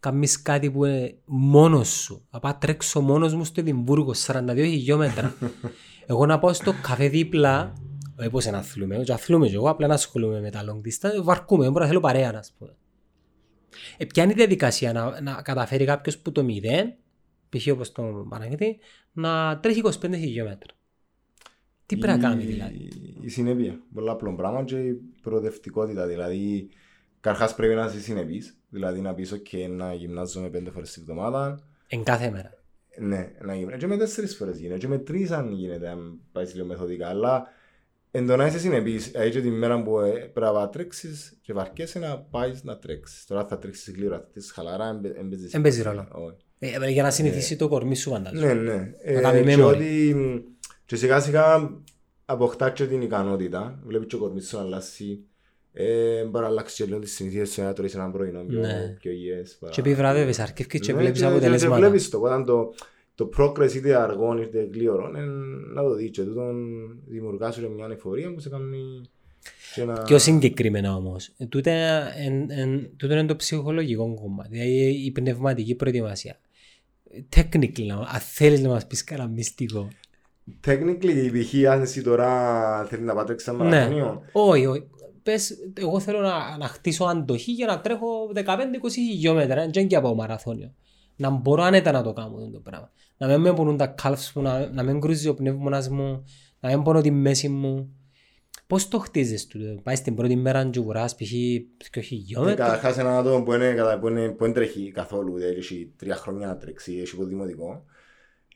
κάνεις κάτι που είναι μόνος σου. Να πάω τρέξω μόνος μου στο Εδιμβούργο, 42 χιλιόμετρα. εγώ να πάω στο καφέ δίπλα, όχι πως να αθλούμε, και αθλούμε και εγώ, απλά να ασχολούμαι με τα long distance, βαρκούμε, δεν μπορώ να θέλω παρέα, να πούμε. Ε, ποια είναι η διαδικασία να, να καταφέρει κάποιος που το μηδέν, π.χ. όπως το Παναγιώτη, να τρέχει 25 χιλιόμετρα. Τι πρέπει να κάνει Η- δηλαδή; Η συνέπεια. Πολλά απλό πράγμα και η προοδευτικότητα. Δηλαδή, καρχάς πρέπει να είσαι συνεπής. Δηλαδή, να πεις, ok, να γυμνάζομαι πέντε φορές τη βδομάδα. Εν κάθε μέρα. Ναι, να γυμνάζομαι. Και με τέσσερις φορές γίνεται. Και με τρεις αν γίνεται, αν πάεις λίγο μεθοδικά. Αλλά, εν το να είσαι συνεπής, έτσι την μέρα που ε, πρέπει να τρέξεις και βαρκέσαι να πάεις να τρέξεις. Τώρα θα τρέξεις γλύωρα, θα τρέξεις χαλαρά, εν παι- εν παίζεις Εν παίζει σημασία. ρόλο. Όχι. Ε, για να συνηθίσει το κορμί σου φαντάζομαι. Ναι, ναι. Να κάνει και memory. ότι μ, και σιγά σιγά αποκτά και την ικανότητα. Βλέπεις και ο κορμί σου να αλλάξει. Ε, μπορεί να αλλάξει και λίγο τις συνήθειες σου να τρώεις έναν πρωινό πιο, Ναι. πιο υγιές. παρά- Και επιβραβεύεις, αρκεύκεις και Ναι, βλέπεις και- Και αποτελέσματα. βλέπεις το, όταν το, το progress είτε αργό είτε γλύωρο, ε, να το δεις και τούτον δημιουργάς σου και μια εφορία που σε κάνει και να... Πιο συγκεκριμένα όμως, ε, τούτο, εν- εν- τούτο είναι το ψυχολογικό κομμάτι, δηλαδή η πνευματική προετοιμασία. Technically, να- αν θέλεις να μας πεις κανένα μυστικό. Technically, π.χ. αν εσύ τώρα θέλεις να πατρέξεις ένα Ναι. μαραθώνιο, Όχι, όχι. Πες, εγώ θέλω να, να χτίσω αντοχή για να τρέχω 15-20 χιλιόμετρα, δεν και από μαραθώνιο. Να μπορώ άνετα να το κάνω αυτό το πράγμα. Να μην με πονούν τα calves μου, να, να μην κρούζει ο πνεύμονας μου, να μην πονώ τη μέση μου. Πώς το χτίζεις του, πάει στην πρώτη μέρα και κουράς π.χ. 2 χιλιόμετρα; Καταρχάς ένα άτομο που είναι, κατα- που είναι, που δεν τρέχει καθόλου, δηλαδή έχει τρία χρόνια να τρέξει, έχει από δημοτικό, ε,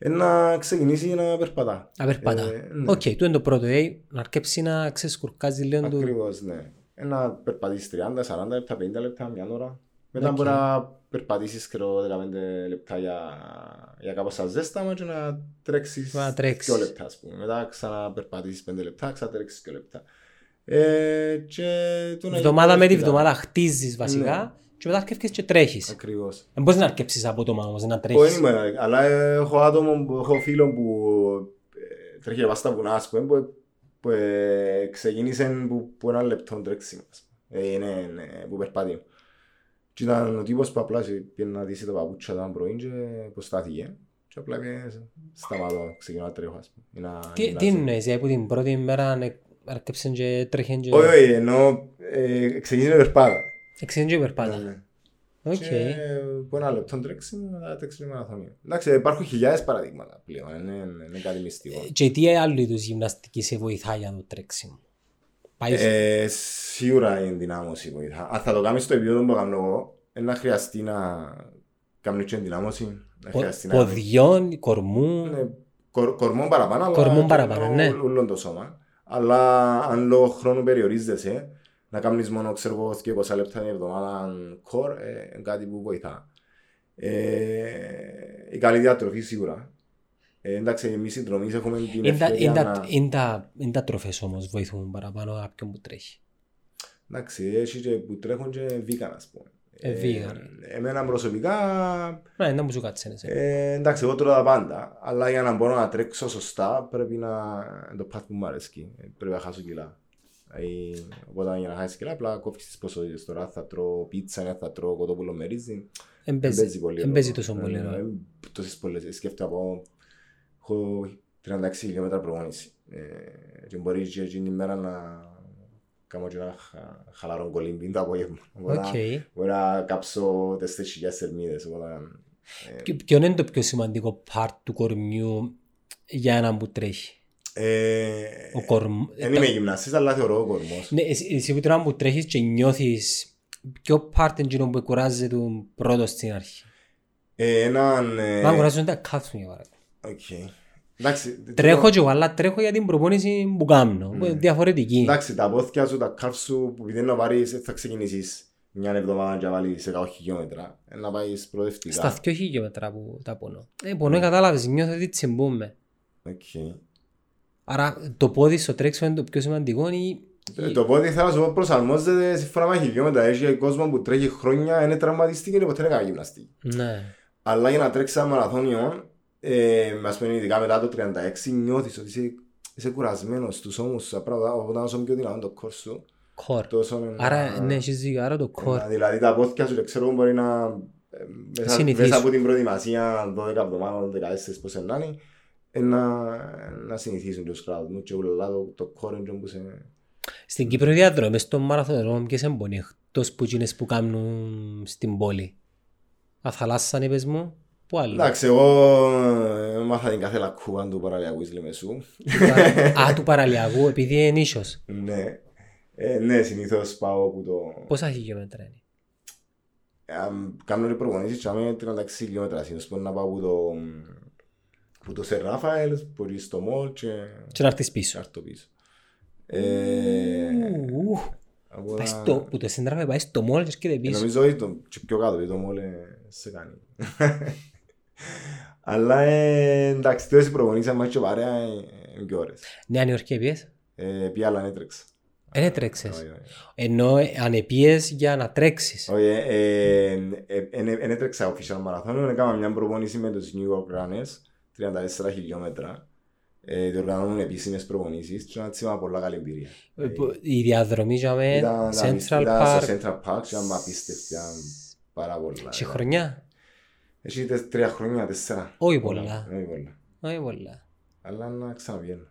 να ξεκινήσει να περπατά. Να περπατά. Ε, ναι. Οκ, τούτο είναι το πρώτο. Ε, να αρκέψει να ξεσκουρκάζει λίγο του. Ακριβώς, ναι. Ε, να περπατήσεις 30, 40 λεπτά, 50 λεπτά, μια ώρα. Μετά Οκ. μπορεί να περπατήσεις ξέρω, 15 λεπτά για, για κάπως σαν ζέσταμα και να τρέξεις Να τρέξεις. 2 λεπτά, ας πούμε. Μετά ξαναπερπατήσεις 5 λεπτά, ξανατρέξεις 2 λεπτά. Ε, και το να Εβδομάδα με τη γίνει βδομάδα χτίζεις βασικά και μετά αρκεύκεις και τρέχεις. Ακριβώς. Δεν μπορείς να αρκέψεις απότομα όμως, να Όχι, τρέχεις. είμαι, αλλά έχω άτομο, που- έχω φίλο που ε, τρέχει βάσει στα βουνά, ας πούμε, που, που ε, ξεκίνησε που, που ένα λεπτό τρέξιμο, ας πούμε. Ε, είναι, είναι, που περπάτει. Και ήταν ο τύπος που απλά σε- πήγε να δίσει τα παπούτσια του πρωί και προστάθηκε. Και απλά πήγε, σταματώ, ξεκινώ να τρέχω, ας πούμε. Ή να Τι, γυμνάζω. τι εννοείς, ε, που την πρώτη μέρα ναι, αρκέψαν και τρέχαν και... Όχι, όχι, ενώ ε, ξεκίνησε περπάτα. Εξήνουν και περπάτα. Ναι, ναι. Οκ. Και που ένα λεπτό τρέξιμο, μετά τρέξει μαραθώνιο. Εντάξει, υπάρχουν χιλιάδες παραδείγματα πλέον, είναι, είναι, είναι κάτι μυστικό. Ε, Και τι άλλο είδους γυμναστική σε βοηθά για το τρέξιμο; Πάει Ε, σίγουρα η ενδυνάμωση βοηθά. Αν θα το κάνεις στο επίπεδο που κάνω εγώ, είναι να χρειαστεί να κάνεις και ενδυνάμωση. Να πο- χρειαστεί να... ποδιών, κορμού; Ναι, κορ, κορμόν παραπάνω, αλλά Κορμόν και παραπάνω, όλο- ναι. όλο το σώμα. Αλλά αν λόγω χρόνου περιορίζεσαι, να κάνεις μόνο, ξέρω εγώ, και 20 λεπτά την εβδομάδα κορ, ε, είναι κάτι που βοηθά. Ε, η καλή διατροφή σίγουρα. Ε, εντάξει, εμείς οι τρομείς έχουμε την Είναι τα- ευκαιρία είναι τα- να... είναι τα- είναι τα τροφές όμως βοηθούν παραπάνω από κάποιον που τρέχει. Εντάξει, έχει και που τρέχουν και vegan, ας πούμε. Ε, vegan. εμένα προσωπικά, Ναι, δεν μου σου κάτσε ναι, σε. ε, εντάξει, εγώ τρώω τα πάντα, αλλά για να μπορώ να τρέξω σωστά πρέπει να είναι το path που μου αρέσει. Ε, Πρέπει να χάσω κιλά. Ε, οπότε για να χάσεις κιλά, απλά κόφεις τις ποσότητες. Τώρα θα τρώω πίτσα, αν θα τρώω κοτόπουλο με ρύζι. Εν Δεν παίζει- παίζει πολύ. εν ρόλο. παίζει τόσο πολύ Ε, ρόλο. ε, Τόσες πολλές. Σκέφτομαι από... Έχω 36 χιλιόμετρα προπόνηση. Ε, Και μπορεί και εκείνη την μέρα να κάνω και ένα χα- χαλαρό κολύμπι το απόγευμα. Οπότε Οκ. Μπορεί να κάψω 4.000 θερμίδες. οπότε, ε, Ποιο- Ποιο είναι το πιο σημαντικό part του κορμιού για έναν που τρέχει; Ε, Ο κορμ... Δεν είμαι γυμναστής, αλλά θεωρώ ο κορμός. Ναι, εσύ, εσύ που τώρα που τρέχεις και νιώθεις ποιο part είναι εκείνο που κουράζεται τον πρώτο στην αρχή; Ε, Έναν... ε, Μα κουράζονται τα calves μου για παράδειγμα. οκ. Εντάξει, Τρέχω και εγώ, αλλά τρέχω για την προπόνηση που κάνω. που είναι Διαφορετική. Εντάξει, τα πόθκια σου, τα calf σου που επειδή να πάρεις, θα ξεκινήσεις μια εβδομάδα και να βάλεις 18 χιλιόμετρα. Ε, Να πάεις προοδευτικά. Στα 2 χιλιόμετρα που τα πονώ. Ε, πονώ, κατάλαβες, νιώθω ότι τσιμπούμε. Οκ. Άρα το πόδι στο τρέξιμο είναι το πιο σημαντικό. ή- Ε, Το πόδι θέλω να σου πω προσαρμόζεται σύμφωνα με χιλιόμετρα. Έχει κόσμος που τρέχει χρόνια, είναι τραυματιστεί και ποτέ δεν έκανε γυμναστική. Ναι. Αλλά για να τρέξει ένα μαραθώνιο, ε, ας πούμε ειδικά μετά το 36, νιώθεις ότι είσαι, είσαι κουρασμένος στους ώμους σου, τα πράγματα, όταν όσο πιο δυνατόν το κόρ σου, Κορ. τόσο είναι Άρα, να- ναι, έχεις δίκιο. Άρα το κορ. να- Δηλαδή τα πόθηκια σου, δεν ξέρω, μπορεί να... ε, Μέσα, Συνηθίσου. μέσα από την προετοιμασία 12 εβδομάδων, 14 πώς είναι να είναι, ε, να, να συνηθίσουν τους κράτους μου και ούλα το, το κόρ είναι που σε... Στην Κύπρο διαδρομές των μαραθωνερών ποιες εμπονεί εκτός που εκείνες που κάνουν στην πόλη. Αθαλάσσαν είπες μου. Πού άλλο; Εντάξει, εγώ ε, μάθα την κάθε λακκούα του παραλιακού της Λεμεσού. Α, του παραλιακού επειδή είναι ίσος. Ναι. Ε, ναι, συνήθως πάω από το... Πόσα χιλιόμετρα είναι. Αν κάνω ρε προπονήσεις και είμαι 36 χιλιόμετρα συνήθως μπορεί να πάω από το... που το Σερ Ράφαελ, μπορεί στο μόλ και Και να έρθεις πίσω. έρθω πίσω. Ε, Ου, από Πάει να- στο, που το σύντραφε πάει στο μόλ και έρχεται Ε, πίσω. Νομίζω ότι το και πιο κάτω, γιατί το μόλ ε, σε κάνει. Αλλά ε, εντάξει, τέλος οι προπονήσεις αν και παρέα ε, είναι πιο ώρες. Νέα Νιόρκη επίες. Ε, Πια άλλα έτρεξα. Δεν έτρεξες. Όχι, όχι. Ενώ ε, αν επίες για να τρέξεις. Όχι, ε, δεν έτρεξα official μαραθώνιο, έκανα μια προπόνηση με τους New York Runners, 34 χιλιόμετρα. Ε, διοργανώνουν επίσημες προπονήσεις και έτσι είχα πολλά καλή εμπειρία. Ε, που- Η διαδρομή για με Ήταν- Central ήταν Park. στο Central Park και ήταν απίστευτη, ήταν πάρα πολλά. Σε χρονιά. Έχει τε- τρία χρόνια, τέσσερα. Όχι πολλά. Όχι πολλά. Όχι πολλά. Αλλά να ξαναβγαίνω.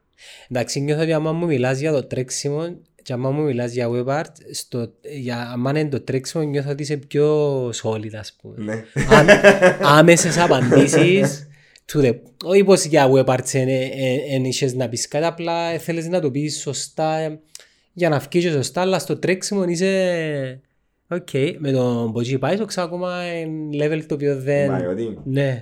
Εντάξει, νιώθω ότι άμα μου μιλάς για το τρέξιμο και άμα μου μιλάς για web art, στο, για, άμα είναι το τρέξιμο νιώθω ότι είσαι πιο solid, ας πούμε. Ναι. Ά- άμεσες απαντήσεις to the... όχι πως για web arts δεν είχες να πεις κάτι, απλά θέλεις να το πεις σωστά ε, για να βγεις και σωστά, αλλά στο τρέξιμο είσαι... Οκ, με τον Μποτζί πάει το ξέρω ακόμα είναι level το οποίο δεν... Μαγιώτη. Ναι.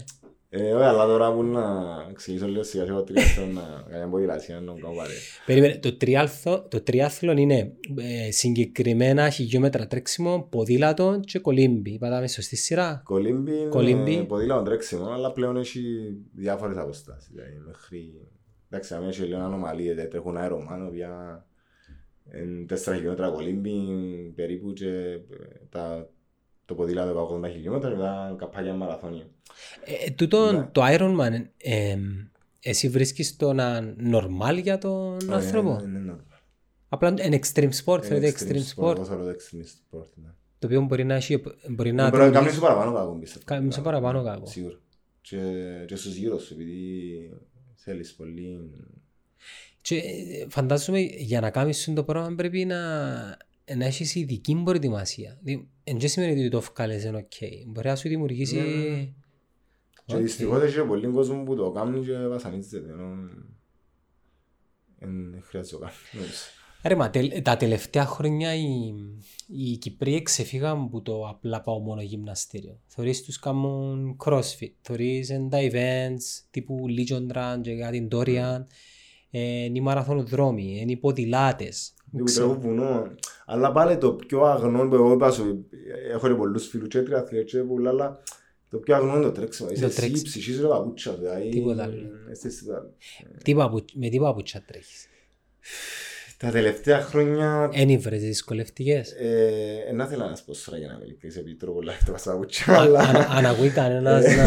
Ε, όχι, αλλά τώρα που να εξηγήσω λίγο σιγά σιγά τρία θέλω να κάνω μια ποδηλασία, να κάνω παρέα. Περίμενε, το, τριάλθο, το τριάθλον είναι ε, συγκεκριμένα χιλιόμετρα τρέξιμο, ποδήλατο και κολύμπι. Πατάμε σωστή σειρά. Κολύμπι Κολύμπι. είναι ποδήλατο τρέξιμο, αλλά πλέον έχει διάφορες αποστάσεις. Δηλαδή μέχρι... Εντάξει, αν έχει λίγο ανομαλίες, δηλαδή τρέχουν αερομάνο, οποία είναι τέσσερα χιλιόμετρα κολύμπι περίπου και ε, τα, το ποδήλατο 80 χιλιόμετρα και μετά καπάκια μαραθώνια. Ε, τούτο Ναι. το Ironman, ε, εσύ βρίσκεις το να normal για τον Όχι, άνθρωπο; είναι- είναι normal. Απλά είναι extreme sport, Είναι θεωρείται extreme sport. Εγώ θεωρώ το extreme sport, ναι. Το οποίο μπορεί να έχει, μπορεί να... Ε, Μπορεί να κάνεις σου παραπάνω κακό, πιστεύω. Κάνεις σου παραπάνω κακό. Σίγουρα. Και, και στους γύρω σου, επειδή θέλεις πολύ... Και ε, φαντάζομαι για να κάνεις αυτό το πράγμα πρέπει να, να έχεις ειδική προετοιμασία. Δηλαδή, Εν και σημαίνει ότι το βγάλες είναι οκ. Μπορεί να σου δημιουργήσει... Ναι. Και Οκ. δυστυχώς έχει πολύ κόσμο που το κάνει και βασανίζεται, ενώ δεν χρειάζεται να το κάνει. Ρε μα, τελ- τα τελευταία χρόνια οι, οι Κυπροί ξεφύγαν από το απλά πάω μόνο γυμναστήριο. Θωρείς τους κάνουν crossfit, θωρείς εν τα events τύπου Legion Run και κάτι Dorian, ε, είναι οι μαραθωνοδρόμοι, είναι οι ποδηλάτες. Που τρέχουν βουνό. Αλλά πάλι το πιο αγνό που εγώ είπα σου, έχω και πολλούς φίλους και τριαθλίες και πολλά, αλλά το πιο αγνό είναι το τρέξιμο. Είσαι εσύ, η τρέξιμο. ψυχής σου, ρε παπούτσια, δηλαδή. Τίποτα άλλο. Είστε τίποτα άλλο. Τι παπου- με τι παπούτσια τρέχεις; Τα τελευταία χρόνια Εν βρες δυσκολευτικές; Ε, να θέλω να σου πω σωρά για να είμαι ειλικρινής, επειδή τρώω πολλά τα πασαπούτσια, αλλά... Αν- Αν ακούει κανένας να...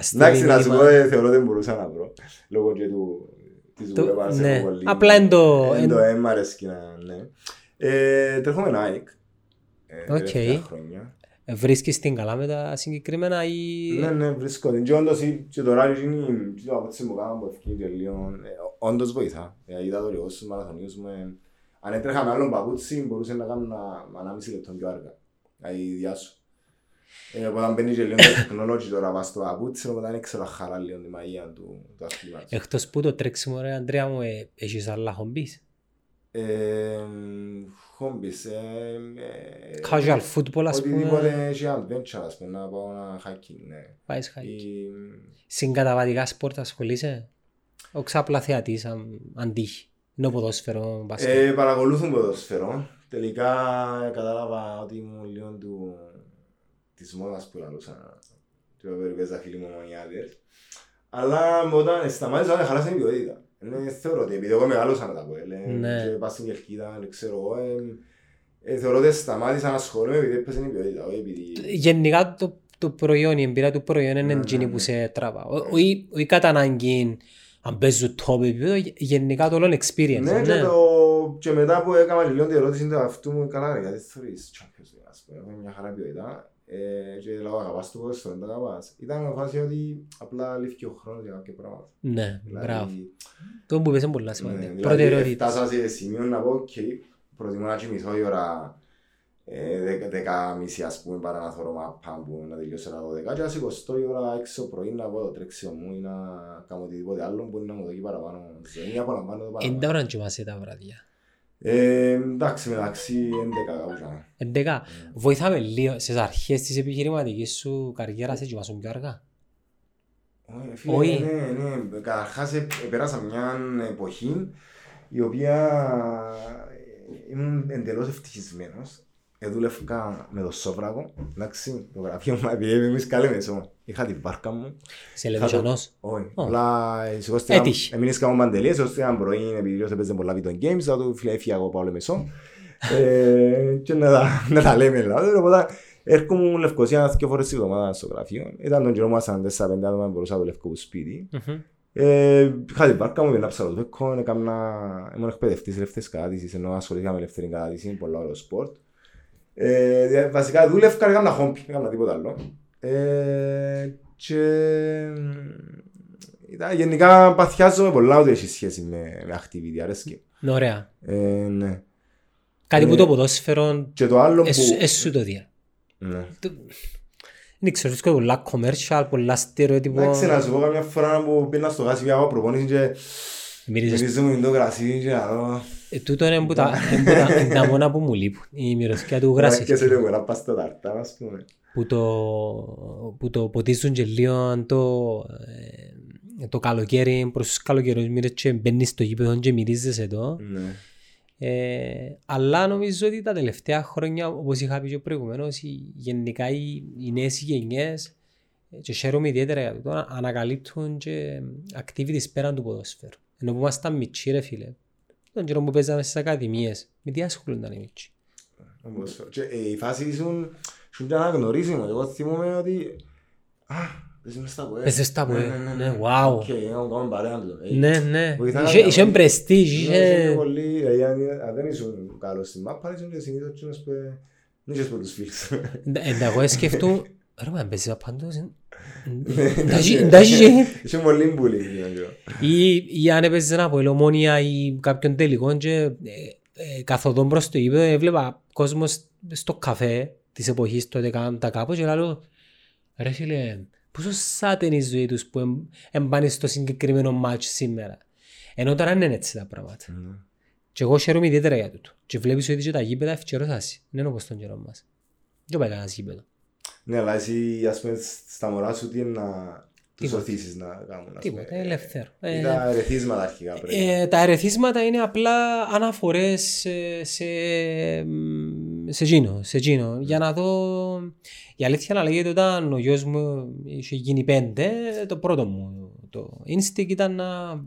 στείλει Εντάξει, να σου μήνυμα. πω, ε, θεωρώ ότι δεν μπορούσα να βρω. Λόγω και του... της Το- δουλεύας ναι. έχω πολύ- Απλά εν το- Εν εν- το ε, μ' αρέσει να... Ναι. Ε, Τρέχω με Nike. ε, Οκ. τελευταία χρόνια. Βρίσκεις την καλά με τα συγκεκριμένα ή... Ναι, ναι, βρίσκω την. Και όντως, η- και τώρα είναι και το απόψε μου κάνουν που ευκεί και λίγο. ε, Όντως βοηθά. Ε, Είδα το λίγο στους μαραθωνίους μου. ε, Αν έτρεχα με άλλον παπούτσι, μπορούσε να κάνω ένα- ανάμιση λεπτό πιο αργά. Δηλαδή, η ιδιά σου. Ε, Όταν μπαίνει και λίγο το τεχνολόγιο τώρα πας στο παπούτσι, οπότε δεν ξέρω χαλά λίγο τη μαγεία του του αθλήματος. Εκτός που το τρέξιμο ρε Αντρέα μου, ε, έχεις άλλα χομπείς. Ε, Χόμπις. ε, ε, Casual football ας Οτιδήποτε πούμε. έχει adventure, ας πούμε, να πάω ένα hiking, ναι. Πάεις χάκι. Ή- Συγκαταβατικά σπορτ ασχολείσαι; ο ξάπλα θεατής αν, αν τύχει. Είναι ποδόσφαιρο, μπάσκετ. Ε, παρακολουθούν ποδόσφαιρο. Τελικά ε, κατάλαβα ότι ήμουν λίγο του... της μόδας που λαλούσα. Του έπαιζα φίλοι μου μονιάδες. Αλλά όταν σταμάτησα να χαλάσει την ποιότητα. Ε, θεωρώ ότι επειδή εγώ μεγάλωσα με τα πόλη, Ναι. και πάω στην Κερκίδα, δεν ξέρω εγώ, ε, ε, θεωρώ ότι σταμάτησα να ασχολούμαι επειδή έπαιζε η ποιότητα. όχι επειδή... Γενικά το, το προϊόν, η εμπειρία του προϊόν είναι Ναι, εκείνη ναι, που ναι. σε τραβά. Ο- Όχι όχι κατά ανάγκη αν παίζουν top επίπεδο, γε- γενικά το όλο experience. Ναι, και, ναι. το... και μετά που έκανα λίγο την ερώτηση του αυτού μου, καλά ρε, γιατί θεωρείς Champions League, ας πούμε, έχω μια χαρά ποιότητα. Ε, και λέω, αγαπάς το ποδόσφαιρο, δεν το αγαπάς. Ήταν με φάση ότι απλά λήφθηκε ο χρόνος για κάποια πράγματα. Ναι, μπράβο. Δηλαδή, Το που είπες είναι πολύ ναι, σημαντικό. δηλαδή, Προτεραιότητα. Φτάσα σε σημείο να πω, ok, προτιμώ να κοιμηθώ η ώρα ε, δεκα- δέκα μισή ας πούμε παρά να θωρώ μάπα που να τελειώσω τα 12 και να σηκωστώ η ώρα έξω πρωί να πω το τρέξιμο μου ή να κάνω οτιδήποτε άλλο που μπορεί να μου δώσει παραπάνω ζωή, απολαμβάνω το Είναι παραπάνω. Ε, εντάξει, μεταξύ 11 κάπου τζάμε. Εντέκα, βοηθάμε λίγο στις αρχές της επιχειρηματικής σου καριέρας σε κοιμάσουν πιο αργά. Όχι, φίλε, Όχι. Ναι, ναι. Καταρχάς ε, πέρασα μια εποχή η οποία ε, ήμουν εντελώς ευτυχισμένος. Εδούλευκα με το Σόβρακο, εντάξει, το γραφείο μου, επειδή είμαι εμείς καλή μεσό. Είχα την βάρκα μου. Σε Λεβιζανός. Όχι, Ω. απλά ε, σηκώστηκα, Έτυχε. εμείς κάνουμε παντελίες, σηκώστηκα πρωί, επειδή όσο έπαιζε πολλά video games, θα του φίλε έφυγα εγώ πάω μεσό. Ε, και να τα, να τα λέμε, δηλαδή, οπότε έρχομαι Λευκοσία δύο φορές τη εβδομάδα στο γραφείο. Ήταν τον καιρό μου ήμασταν 4-5 άτομα, μπορούσα να δουλεύω από σπίτι. Μμμ. Ε, είχα την βάρκα μου, πήγαινα ψαροντούφεκο, έκανα, ήμουν εκπαιδευτής ελεύθερης κατάδυσης, ενώ ασχολήθηκα με ελεύθερη κατάδυση, πολλά άλλο sport. Ε, δια- βασικά δούλευκα, έκανα χόμπι, δεν έκανα τίποτα άλλο. Ε, και ήταν, γενικά παθιάζομαι πολλά ότι έχει σχέση με, με activity, αρέσκει. Ναι, ωραία. Ε, ναι. Κάτι που Ε, το ποδόσφαιρο Και το άλλο που... έσου- έσου το δια. Ναι. Το- Δεν ξέρω, βρίσκω πολλά commercial, πολλά στερεότυπο. Εντάξει, να σου πω καμιά φορά που πήγαινα στο γάσι πια από προπόνηση και Μυρίζεις. μυρίζουμε το κρασί και να δω... Ε, Τούτο είναι που τα, είναι που τα, είναι τα μόνα που μου λείπουν. Η μυρωδιά του Και γράσι. σε λίγο να πας στο ταρτά, ας πούμε. Που το, που το ποτίζουν και λίγο το, ε, το καλοκαίρι προς τους καλοκαιρούς μύρες και μπαίνεις στο γήπεδο και μυρίζεσαι το. Ναι. Ε, αλλά νομίζω ότι τα τελευταία χρόνια, όπως είχα πει και προηγουμένως, οι- γενικά οι, οι νέες γενιές ε, και χαίρομαι ιδιαίτερα για το ανακαλύπτουν και activities πέραν του ποδόσφαιρου. Ενώ που ήμασταν μητσί ρε φίλε, τον καιρό που παίζαμε στις ακαδημίες, με τι ασχολούνταν οι μητσί. Όμως, και, ε, η φάση ήσουν, σου ήταν αναγνωρίσιμο. Εγώ θυμούμαι ότι... Α, παίζουμε στα ΠΟΕ. Παίζες στα ΠΟΕ, Ναι, ναι, wow. Οκ, να κάνουμε παρέας του. Ε, Ναι, ναι, βοηθάει είχε, να- είχε πρεστίζ, ναι, είχε είχε... πολύ, δηλαδή, αν- αν δεν ήσουν καλός στην μάπα, ήσουν και συνήθως εκείνος που, ε, δεν είχες πολλούς φίλους. Εντάξει, εγώ σκεφτούν, ρε μα παίζεις απάντως, Ναι, εντάξει Είχε πολύ μπουλί. εκείνον καιρό. Ή, ή αν έπαιζες ένα από ελομόνια ή κάποιον τελικό και ε, ε, καθοδόν προς το γήπεδο έβλεπα κόσμος στο καφέ της εποχής τότε κάναν τα κάπου και λέω ρε φίλε πόσο σάτε είναι η ζωή τους που εμ- εμπάνε στο συγκεκριμένο μάτσο σήμερα ενώ τώρα δεν είναι έτσι τα πράγματα Ναι. και εγώ χαίρομαι ιδιαίτερα για τούτο και βλέπεις ότι και τα γήπεδα ευκαιρώσασαι δεν είναι όπως τον καιρό μας δεν πάει κανένας γήπεδο Ναι, αλλά εσύ, ας πούμε, στα μωρά σου τι είναι να τους Τίποτα. οθήσεις να κάνουν. ας τίποτα πούμε. ελεύθερο Ε, Ή τα ερεθίσματα αρχικά πρέπει. Ε, τα ερεθίσματα είναι απλά αναφορές σε, σε, μ, σε εκείνο, σε εκείνο. Για να δω... Η αλήθεια να λέγεται όταν ο γιος μου είχε γίνει πέντε, το πρώτο μου το instinct ήταν να,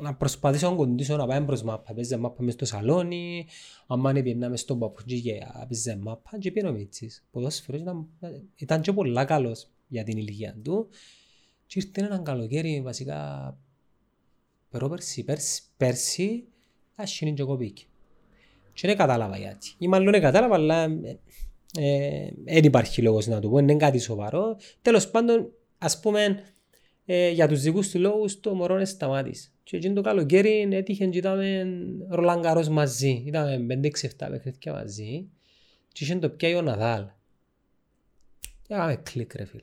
να προσπαθήσω να κοντήσω να πάμε προς μάπα. Παίζε μάπα μες στο σαλόνι, άμα πήγαινα μες στον παπούτσι και παίζε μάπα και πήγαινε ο Μίτσης. Ποδόσφαιρος ήταν, ήταν και πολλά καλός για την ηλικία του. Και ήρθε έναν καλοκαίρι βασικά Πρόπερσι, πέρσι, πέρσι, άσχηνε και κοπήκε. Και δεν κατάλαβα γιατί. Ή μάλλον δεν κατάλαβα, αλλά ε, ε, δεν υπάρχει λόγος να το πω, είναι κάτι σοβαρό. Τέλος πάντων, ας πούμε, ε, για τους δικούς του λόγους το μωρό είναι σταμάτης. Και εκείνο το καλοκαίρι έτυχε και είδαμε Ρολάν Καρός μαζί. Είδαμε 5-6-7 παιχνίδια μαζί. Και είχε το πιάει ο Ναδάλ. Και έκαμε κλικ ρε φίλε.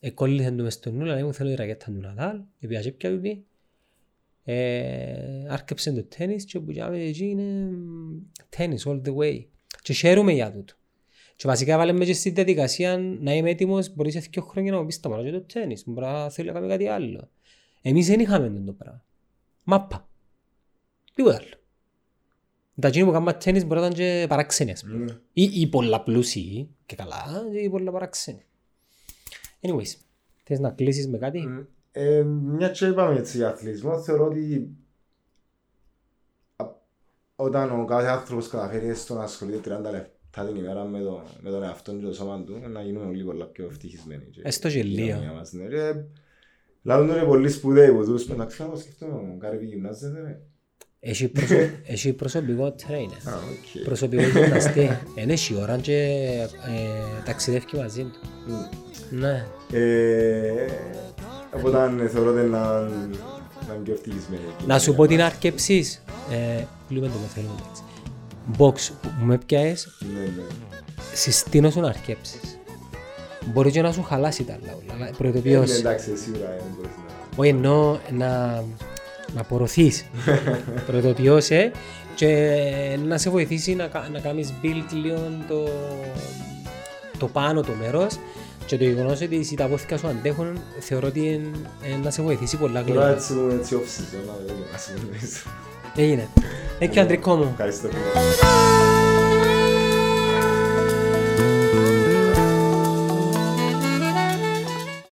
Εκόλλησε του μες στο νου, αλλά μου θέλω η ρακέτα του Ναδάλ. Επειδή και πια τούτη. Ε, άρκεψε το τένις και που γιάμε εκεί είναι τένις all the way. Και χαίρομαι για τούτο. Και βασικά βάλε με και στη διαδικασία να είμαι έτοιμος, μπορείς σε δύο χρόνια να μου πεις σταματώ και το τένις, μπορεί να θέλω να κάνω κάτι άλλο. Εμείς δεν είχαμε το πράγμα. Μάπα. Τίποτα άλλο. Τα εκείνοι που κάνουμε τέννις μπορεί να ήταν και παράξενοι, ας πούμε. Ναι. Ή, ή πολλά πλούσιοι και καλά, ή πολλά παράξενοι. Anyways, θες να κλείσεις με κάτι; Ε, μια και είπαμε έτσι για αθλητισμό, θεωρώ ότι α- όταν ο κάθε άνθρωπος καταφέρει στο να ασχολείται 30 λεπτά την ημέρα με, το, με τον εαυτό και το σώμα του, να γίνουμε όλοι πολλά πιο ευτυχισμένοι. και Έστω και η λίγο. κοινωνία μας, ναι. Και Λάλλον είναι πολύ σπουδαίοι που τους, μεταξύ να σκεφτούμε, ο Κάρεβι γυμνάζεται, ρε. Έχει, προσω... έχει προσωπικό trainer. Α, οκ. Προσωπικό γυμναστή. Είναι έχει ώρα και ε, ταξιδεύει μαζί του. Μμ. Ναι. Ε, Οπότε θεωρώ ότι να να είναι πιο ευτυχισμένοι. η Να σου κοινωνία πω την μας. αρκεψής. Ε, Κλείουμε το με θέλουμε εντάξει. Box που με πιάες, Ναι, ναι. συστήνω σου να αρκέψεις. Μπορεί και να σου χαλάσει τα άλλα όλα, αλλά Ε, ναι, προειδοποιώς. Εντάξει, σίγουρα δεν μπορείς να... Όχι εννοώ να, να απορροφείς. προειδοποιώς, ε, και να σε βοηθήσει να, κα- να κάνεις build λίγο το, το πάνω το μέρος και το γεγονός ότι τα πόθηκα σου αντέχουν θεωρώ ότι εν- εν να σε βοηθήσει πολλά Τώρα γλυκά. έτσι μου έτσι off season, να δεν είμαστε νομίζω. Έγινε. Thank you, Αντρικό μου. Ευχαριστώ πολύ.